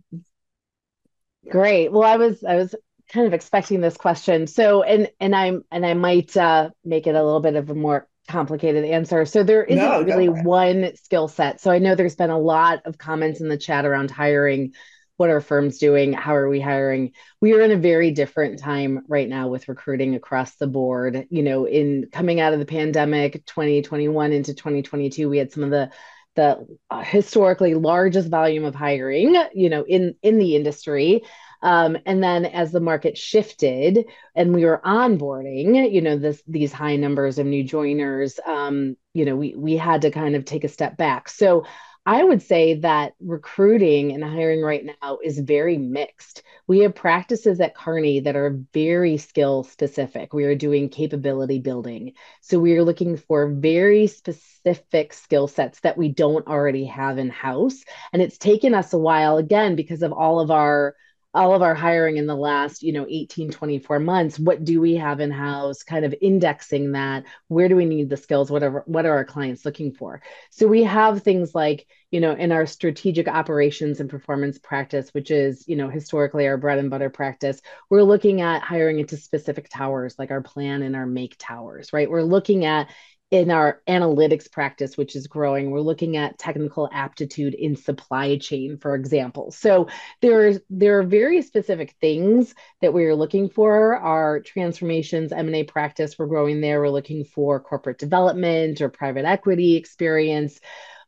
Great. Well, I was, I was kind of expecting this question. So, and, and I'm, and I might uh, make it a little bit of a more complicated answer. So there isn't no, really one skill set. So I know there's been a lot of comments in the chat around hiring what are firms doing how are we hiring? We are in a very different time right now with recruiting across the board. You know in coming out of the pandemic 2021 into 2022 we had some of the the uh, historically largest volume of hiring you know in in the industry. Um, and then as the market shifted and we were onboarding, you know, this these high numbers of new joiners, um, you know, we we had to kind of take a step back. So I would say that recruiting and hiring right now is very mixed. We have practices at Kearney that are very skill specific. We are doing capability building. So we are looking for very specific skill sets that we don't already have in house. And it's taken us a while, again, because of all of our all of our hiring in the last you know 18 24 months what do we have in house kind of indexing that? Where do we need the skills? Whatever what are our clients looking for? So we have things like you know in our strategic operations and performance practice which is you know historically our bread and butter practice we're looking at hiring into specific towers like our plan and our make towers right? We're looking at in our analytics practice, which is growing, we're looking at technical aptitude in supply chain, for example. So there, there are very specific things that we're looking for. Our transformations M&A practice, we're growing there. We're looking for corporate development or private equity experience.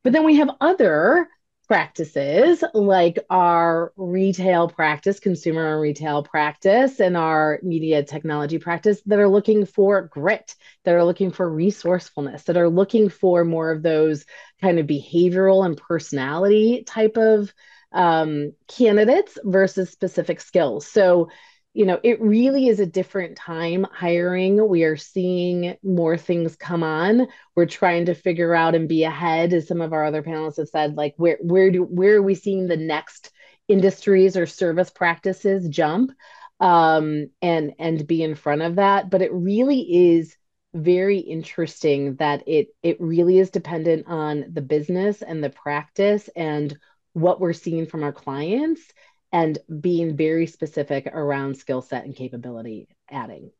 But then we have other practices like our retail practice, consumer and retail practice, and our media technology practice that are looking for grit, that are looking for resourcefulness, that are looking for more of those kind of behavioral and personality type of um, candidates versus specific skills. So you know, it really is a different time hiring. We are seeing more things come on. We're trying to figure out and be ahead, as some of our other panelists have said, like where where do where are we seeing the next industries or service practices jump um, and and be in front of that. But it really is very interesting that it it really is dependent on the business and the practice and what we're seeing from our clients and being very specific around skill set and capability adding.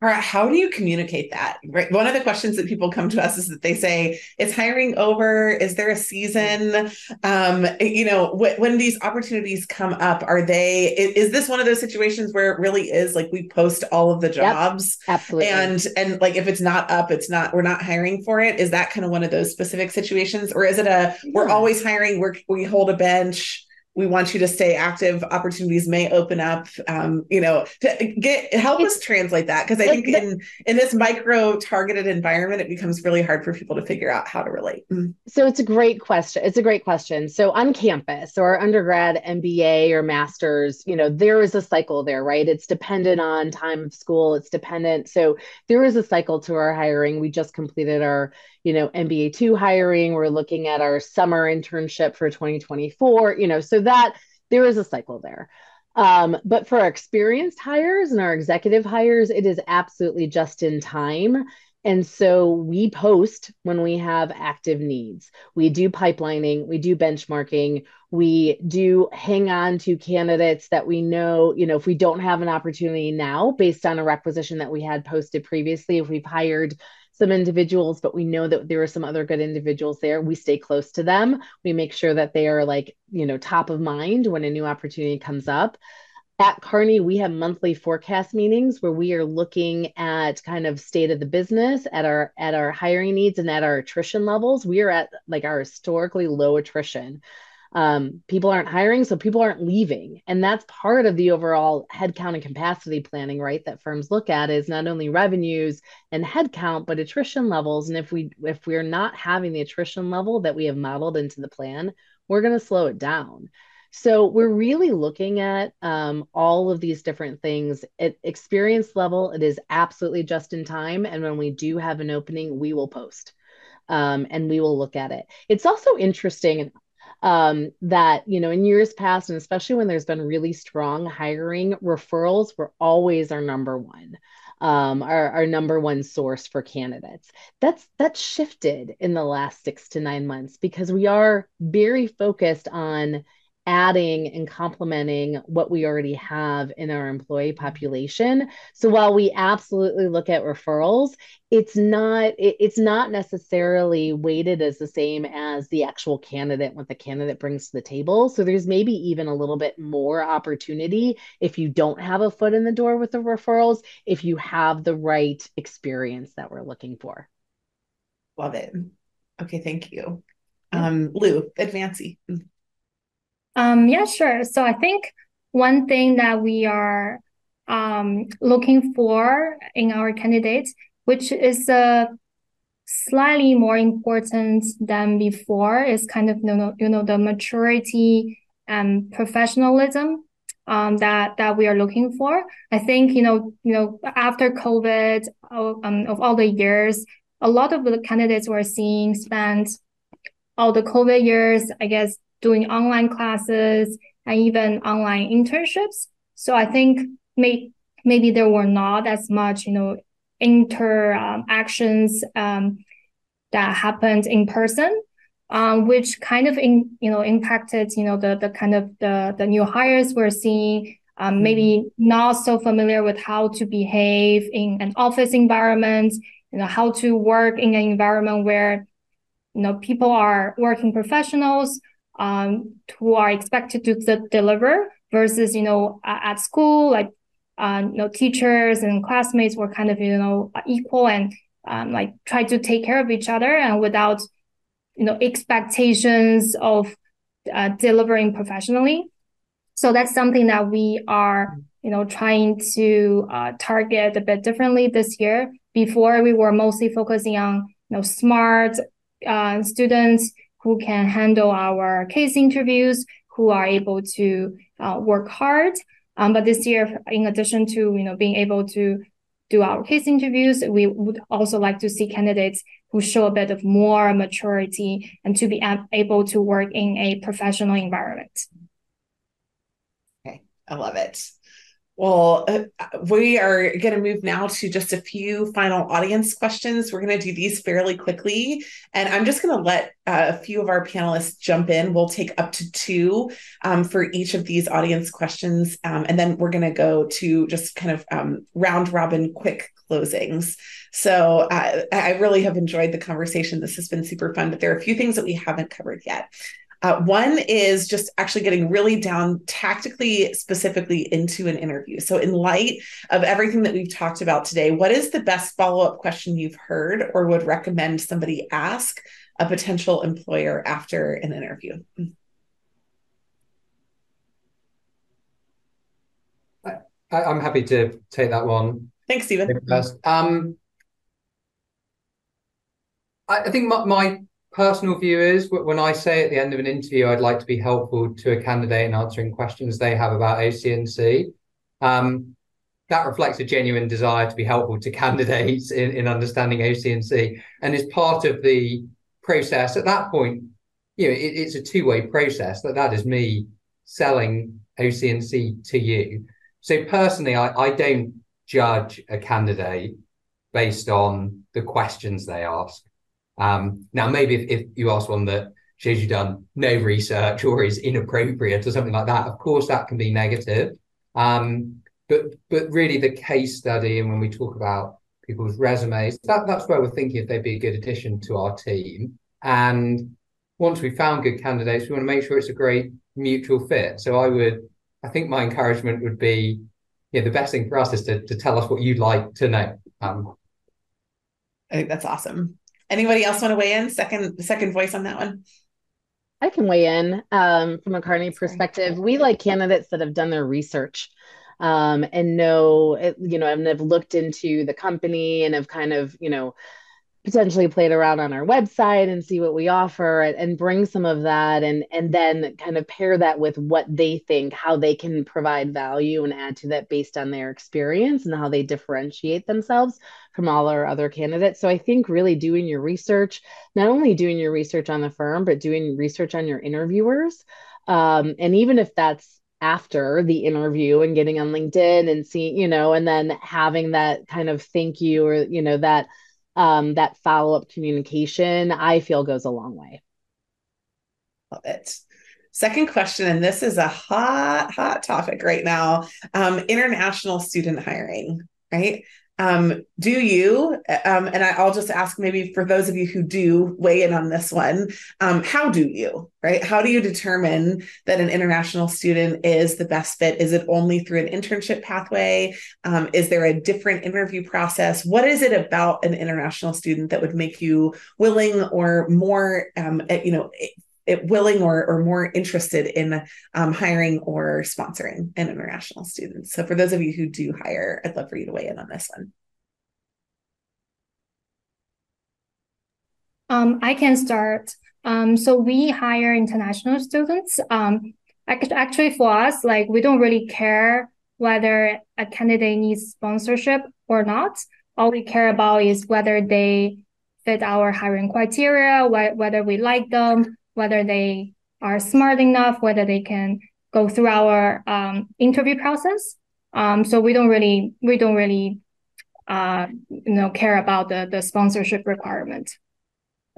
All right, how do you communicate that? Right. One of the questions that people come to us is that they say, "Is hiring over? Is there a season?" Um, you know, wh- when these opportunities come up, are they? Is, is, this one of those situations where it really is like we post all of the jobs, yep, absolutely, and and like if it's not up, it's not. We're not hiring for it. Is that kind of one of those specific situations, or is it a we're always hiring? We're, we hold a bench we want you to stay active. Opportunities may open up um, you know to get help it's, us translate that because i think in in this micro targeted environment it becomes really hard for people to figure out how to relate. Mm. so it's a great question it's a great question. So on campus or undergrad mba or masters you know there is a cycle there right? It's dependent on time of school it's dependent. So there is a cycle to our hiring. We just completed our you know mba 2 hiring. We're looking at our summer internship for 2024 you know so that there is a cycle there um, but for our experienced hires and our executive hires it is absolutely just in time and so we post when we have active needs. We do pipelining, we do benchmarking, we do hang on to candidates that we know, you know, if we don't have an opportunity now based on a requisition that we had posted previously, if we've hired some individuals, but we know that there are some other good individuals there. We stay close to them. We make sure that they are like, you know, top of mind when a new opportunity comes up. At Kearney, we have monthly forecast meetings where we are looking at kind of state of the business at our at our hiring needs and at our attrition levels. We are at like our historically low attrition um, people aren't hiring, so people aren't leaving. And that's part of the overall headcount and capacity planning, right? That firms look at is not only revenues and headcount, but attrition levels. And if we if we're not having the attrition level that we have modeled into the plan, we're going to slow it down. So we're really looking at um, all of these different things. At experience level, it is absolutely just in time. And when we do have an opening, we will post. Um, and we will look at it. It's also interesting, um, that you know in years past and especially when there's been really strong hiring referrals were always our number one um, our, our number one source for candidates. That's that's shifted in the last six to nine months because we are very focused on adding and complementing what we already have in our employee population. So while we absolutely look at referrals, it's not it, it's not necessarily weighted as the same as the actual candidate what the candidate brings to the table. So there's maybe even a little bit more opportunity if you don't have a foot in the door with the referrals, if you have the right experience that we're looking for. Love it. Okay, thank you. Um, Lou, Advancy. Um, yeah, sure. So I think one thing that we are um, looking for in our candidates, which is uh, slightly more important than before, is kind of you know, you know the maturity and professionalism um, that that we are looking for. I think you know you know after COVID um, of all the years, a lot of the candidates we're seeing spent all the COVID years, I guess, doing online classes and even online internships. So I think may, maybe there were not as much, you know, interactions um, um, that happened in person, um, which kind of in, you know impacted you know the the kind of the the new hires we're seeing. Um, maybe not so familiar with how to behave in an office environment you know, how to work in an environment where, you know, people are working professionals um, who are expected to deliver versus, you know, at school, like, uh, you know, teachers and classmates were kind of, you know, equal and um, like try to take care of each other and without, you know, expectations of uh, delivering professionally. So that's something that we are, you know, trying to uh, target a bit differently this year. Before we were mostly focusing on, you know, smart uh, students who can handle our case interviews, who are able to uh, work hard. Um, but this year, in addition to you know being able to do our case interviews, we would also like to see candidates who show a bit of more maturity and to be able to work in a professional environment. Okay, I love it. Well, uh, we are going to move now to just a few final audience questions. We're going to do these fairly quickly. And I'm just going to let uh, a few of our panelists jump in. We'll take up to two um, for each of these audience questions. Um, and then we're going to go to just kind of um, round robin quick closings. So uh, I really have enjoyed the conversation. This has been super fun, but there are a few things that we haven't covered yet. Uh, one is just actually getting really down tactically, specifically into an interview. So, in light of everything that we've talked about today, what is the best follow up question you've heard or would recommend somebody ask a potential employer after an interview? I, am happy to take that one. Thanks, Stephen. Um, I, I think my, my personal view is when I say at the end of an interview, I'd like to be helpful to a candidate in answering questions they have about OC&C. Um, that reflects a genuine desire to be helpful to candidates in, in understanding OC&C is part of the process. At that point, you know, it, it's a two-way process. That that is me selling OC&C to you. So personally, I, I don't judge a candidate based on the questions they ask. Um, now, maybe if, if you ask one that shows you've done no research or is inappropriate or something like that, of course that can be negative. Um, but but really the case study and when we talk about people's resumes, that, that's where we're thinking if they'd be a good addition to our team. And once we found good candidates, we want to make sure it's a great mutual fit. So I would, I think my encouragement would be, yeah, the best thing for us is to, to tell us what you'd like to know. Um, I think that's awesome. Anybody else want to weigh in? Second second voice on that one. I can weigh in um, from a Kearney perspective. We like candidates that have done their research um, and know, you know, and have looked into the company and have kind of, you know, potentially play it around on our website and see what we offer and, and, bring some of that and and then kind of pair that with what they think how they can provide value and add to that based on their experience and how they differentiate themselves from all our other candidates. So i think really doing your research not only doing your research on the firm but doing research on your interviewers. Um, and even if that's after the interview and getting on linkedin and seeing you know and then having that kind of thank you or you know that um, that follow up communication, I feel goes a long way. Love it. Second question, and this is a hot, hot topic right now um, international student hiring, right? Um, do you, um, and I, will just ask maybe for those of you who do weigh in on this one, um, how do you, right? How do you determine that an international student is the best fit? Is it only through an internship pathway? Um, is there a different interview process? What is it about an international student that would make you willing or more, um, eh, you know, willing or, or more interested in um, hiring or sponsoring an international student. So for those of you who do hire, I'd love for you to weigh in on this one. Um, I can start. Um, so we hire international students. Um, actually, for us, like we don't really care whether a candidate needs sponsorship or not. All we care about is whether they fit our hiring criteria, wh- whether we like them, whether they are smart enough, whether they can go through our um, interview process. Um, so we don't really we don't really uh, you know care about the the sponsorship requirement.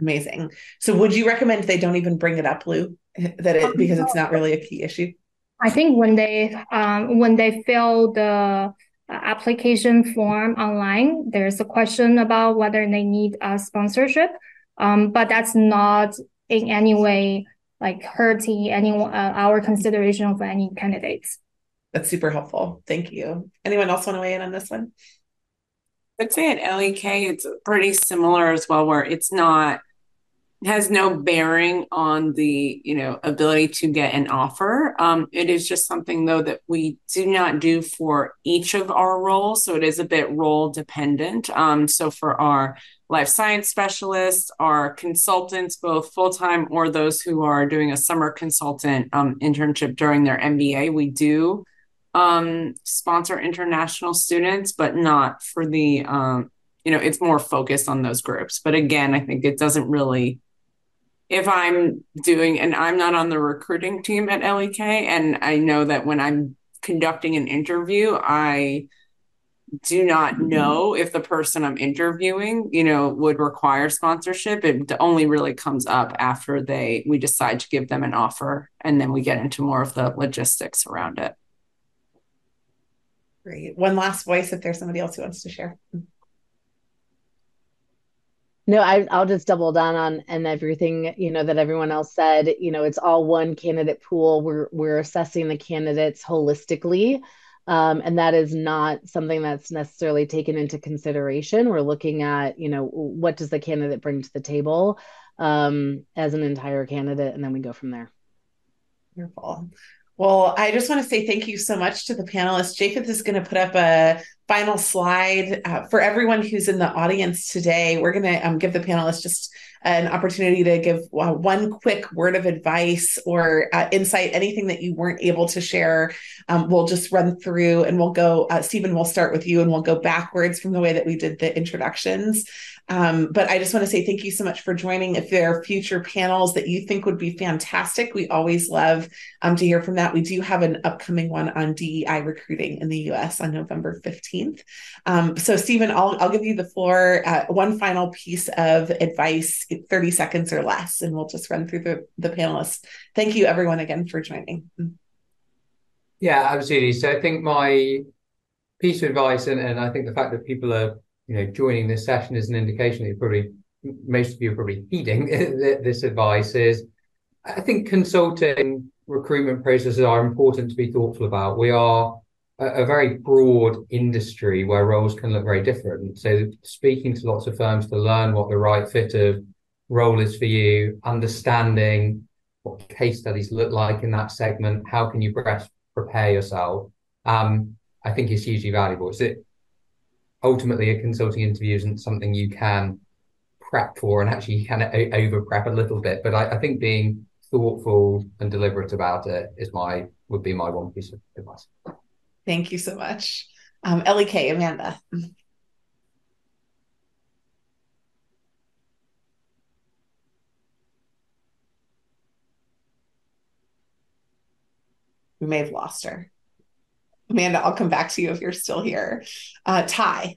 Amazing. So would you recommend they don't even bring it up, Lou? That it because it's not really a key issue. I think when they um, when they fill the application form online. There's a question about whether they need a sponsorship, um, but that's not in any way like hurting any uh, our consideration of any candidates. That's super helpful. Thank you. Anyone else want to weigh in on this one? I'd say at LEK it's pretty similar as well, where it's not has no bearing on the you know ability to get an offer. Um, it is just something though that we do not do for each of our roles so it is a bit role dependent. Um, so for our life science specialists our consultants both full-time or those who are doing a summer consultant um, internship during their mba we do um, sponsor international students but not for the um, you know it's more focused on those groups. But again i think it doesn't really if I'm doing, and I'm not on the recruiting team at LEK, and I know that when I'm conducting an interview, I do not mm-hmm. know if the person I'm interviewing, you know, would require sponsorship. It only really comes up after they we decide to give them an offer, and then we get into more of the logistics around it. Great. One last voice if there's somebody else who wants to share. No, I, I'll just double down on and everything you know that everyone else said. You know, it's all one candidate pool. We're we're assessing the candidates holistically, um, and that is not something that's necessarily taken into consideration. We're looking at you know what does the candidate bring to the table um, as an entire candidate, and then we go from there. Wonderful. Well, I just want to say thank you so much to the panelists. Japheth is going to put up a final slide uh, for everyone who's in the audience today. We're going to um, give the panelists just an opportunity to give uh, one quick word of advice or uh, insight, anything that you weren't able to share. Um, we'll just run through and we'll go. Uh, Stephen, we'll start with you and we'll go backwards from the way that we did the introductions. Um, but I just want to say thank you so much for joining. If there are future panels that you think would be fantastic, we always love um, to hear from that. We do have an upcoming one on DEI recruiting in the US on November 15th. Um, so, Stephen, I'll, I'll give you the floor. Uh, one final piece of advice, 30 seconds or less, and we'll just run through the, the panelists. Thank you, everyone, again for joining. Yeah, absolutely. So, I think my piece of advice, and, and I think the fact that people are you know, joining this session is an indication that you're probably most of you are probably heeding this advice. Is I think consulting recruitment processes are important to be thoughtful about. We are a, a very broad industry where roles can look very different. So speaking to lots of firms to learn what the right fit of role is for you, understanding what case studies look like in that segment, how can you best prepare yourself, um, I think is hugely valuable. So ultimately a consulting interview isn't something you can prep for and actually you can over prep a little bit but I, I, think being thoughtful and deliberate about it is my would be my one piece of advice. Thank you so much. Um, lek amanda. We may have lost her Amanda, I'll come back to you if you're still here. Uh, Ty.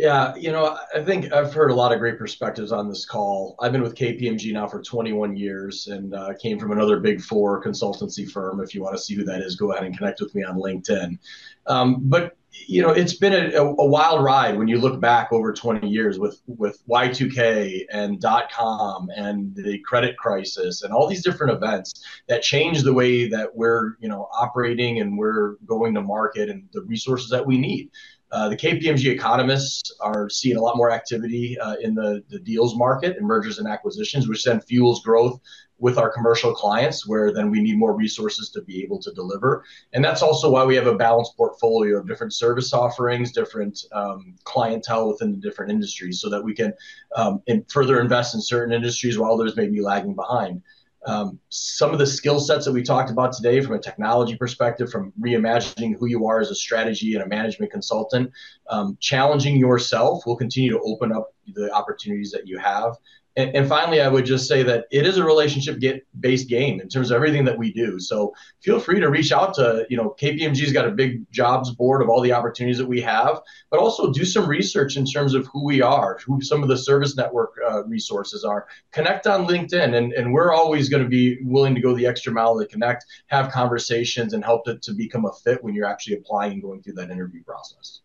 Yeah, you know, I think I've heard a lot of great perspectives on this call. I've been with KPMG now for 21 years and uh, came from another big four consultancy firm. If you want to see who that is, go ahead and connect with me on LinkedIn. Um, but you know, it's been a, a, wild ride when you look back over 20 years with with Y2K and dot com and the credit crisis and all these different events that change the way that we're you know operating and we're going to market and the resources that we need. Uh, the KPMG economists are seeing a lot more activity uh, in the, the deals market and mergers and acquisitions, which then fuels growth with our commercial clients, where then we need more resources to be able to deliver. And that's also why we have a balanced portfolio of different service offerings, different um, clientele within the different industries, so that we can um, in further invest in certain industries while others may be lagging behind. Um, some of the skill sets that we talked about today from a technology perspective, from reimagining who you are as a strategy and a management consultant, um, challenging yourself will continue to open up the opportunities that you have And, and finally, I would just say that it is a relationship get based game in terms of everything that we do. So feel free to reach out to, you know, KPMG's got a big jobs board of all the opportunities that we have, but also do some research in terms of who we are, who some of the service network uh, resources are. Connect on LinkedIn, and, and we're always going to be willing to go the extra mile to connect, have conversations, and help it to become a fit when you're actually applying and going through that interview process.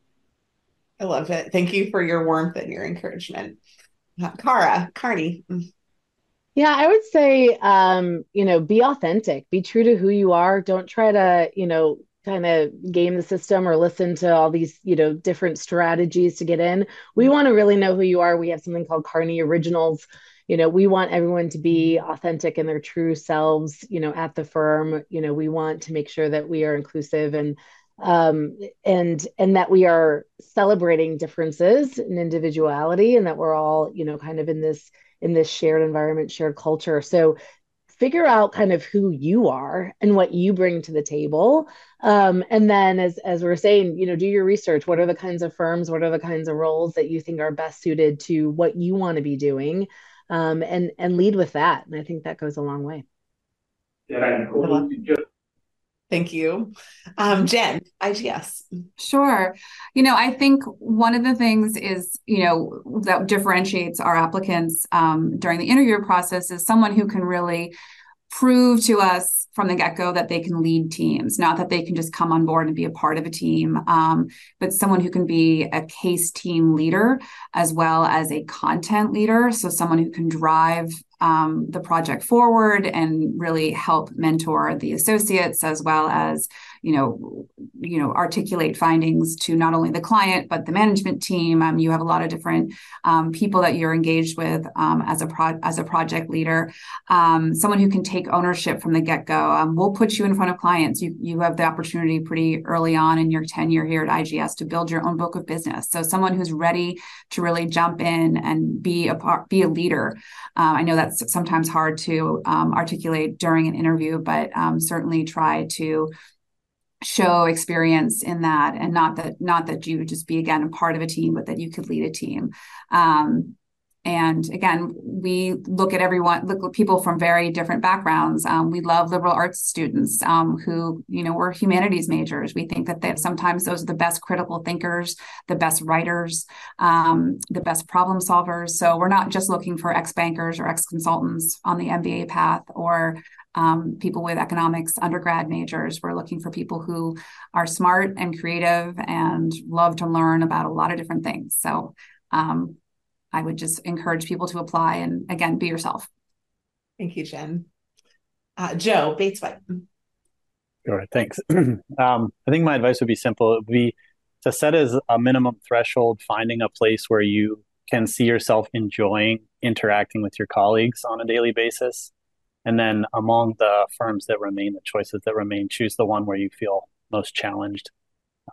I love it. Thank you for your warmth and your encouragement. Kara, Kearney. Yeah, I would say, um, you know, be authentic, be true to who you are. Don't try to, you know, kind of game the system or listen to all these, you know, different strategies to get in. We want to really know who you are. We have something called Kearney Originals. You know, we want everyone to be authentic in their true selves, you know, at the firm. You know, we want to make sure that we are inclusive and um, and and that we are celebrating differences and individuality, and that we're all you know kind of in this in this shared environment, shared culture. So figure out kind of who you are and what you bring to the table. Um, and then as as we're saying you know do your research. What are the kinds of firms? What are the kinds of roles that you think are best suited to what you want to be doing? Um, and and lead with that. And i think that goes a long way. Yeah, Thank you. Um, Jen, IGS. Sure. You know, I think one of the things is, you know, that differentiates our applicants um, during the interview process is someone who can really prove to us from the get go that they can lead teams, not that they can just come on board and be a part of a team, um, but someone who can be a case team leader as well as a content leader. So, someone who can drive um, the project forward and really help mentor the associates as well as you know you know articulate findings to not only the client but the management team. Um, you have a lot of different um, people that you're engaged with um, as a pro- as a project leader. Um, someone who can take ownership from the get-go. Um, we'll put you in front of clients. You you have the opportunity pretty early on in your tenure here at IGS to build your own book of business. So someone who's ready to really jump in and be a part be a leader. Uh, I know that's sometimes hard to articulate during an interview but certainly try to show experience in that and not that not that you would just be again a part of a team but that you could lead a team. Um, and again we look at everyone look at people from very different backgrounds. Um, we love liberal arts students um, who you know we're humanities majors. We think that they sometimes those are the best critical thinkers the best writers um, the best problem solvers. So we're not just looking for ex bankers or ex consultants on the mba path or um, people with economics undergrad majors. We're looking for people who are smart and creative and love to learn about a lot of different things. So um, I would just encourage people to apply and again, be yourself. Thank you, Jen. Uh, Joe Bates White. All right, thanks. um, I think my advice would be simple. It would be to set as a minimum threshold, finding a place where you can see yourself enjoying interacting with your colleagues on a daily basis and then among the firms that remain, the choices that remain, choose the one where you feel most challenged,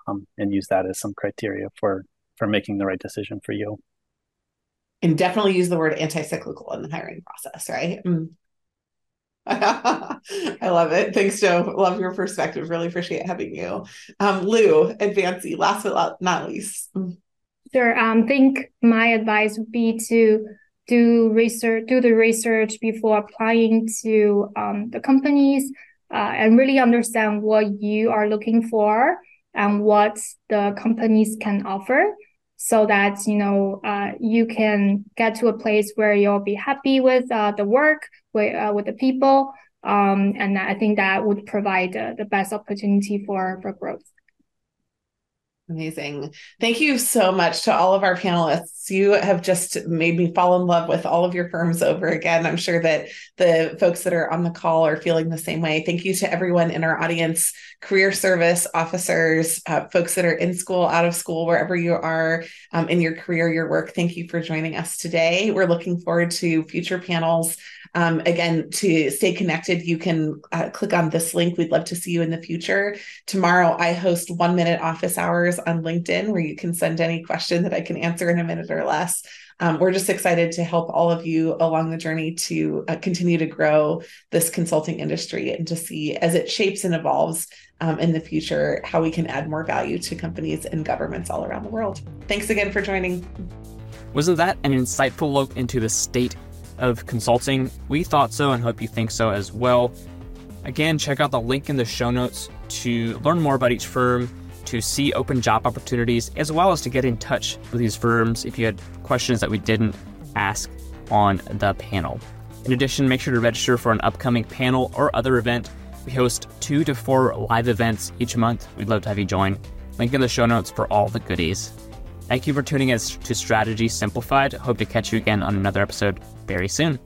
um, and use that as some criteria for for making the right decision for you. And definitely use the word anti-cyclical in the hiring process, right? Mm. I love it. Thanks, Joe. Love your perspective. Really appreciate having you. Um, Lou, Advancy, last but not least. Mm. Sure. Um, think my advice would be to do research, do the research before applying to um, the companies, uh, and really understand what you are looking for and what the companies can offer, so that you know uh, you can get to a place where you'll be happy with uh, the work, with uh, with the people, um, and I think that would provide the best opportunity for for growth. Amazing. Thank you so much to all of our panelists. You have just made me fall in love with all of your firms over again. I'm sure that the folks that are on the call are feeling the same way. Thank you to everyone in our audience career service officers, uh, folks that are in school, out of school, wherever you are um, in your career, your work. Thank you for joining us today. We're looking forward to future panels um, again, to stay connected, you can uh, click on this link. We'd love to see you in the future. Tomorrow, I host one minute office hours on LinkedIn where you can send any question that I can answer in a minute or less. Um, we're just excited to help all of you along the journey to uh, continue to grow this consulting industry and to see as it shapes and evolves um, in the future how we can add more value to companies and governments all around the world. Thanks again for joining. Wasn't that an insightful look into the state of consulting? We thought so and hope you think so as well. Again, check out the link in the show notes to learn more about each firm, to see open job opportunities, as well as to get in touch with these firms if you had questions that we didn't ask on the panel. In addition, make sure to register for an upcoming panel or other event. We host two to four live events each month. We'd love to have you join. Link in the show notes for all the goodies. Thank you for tuning in to Strategy Simplified. Hope to catch you again on another episode very soon.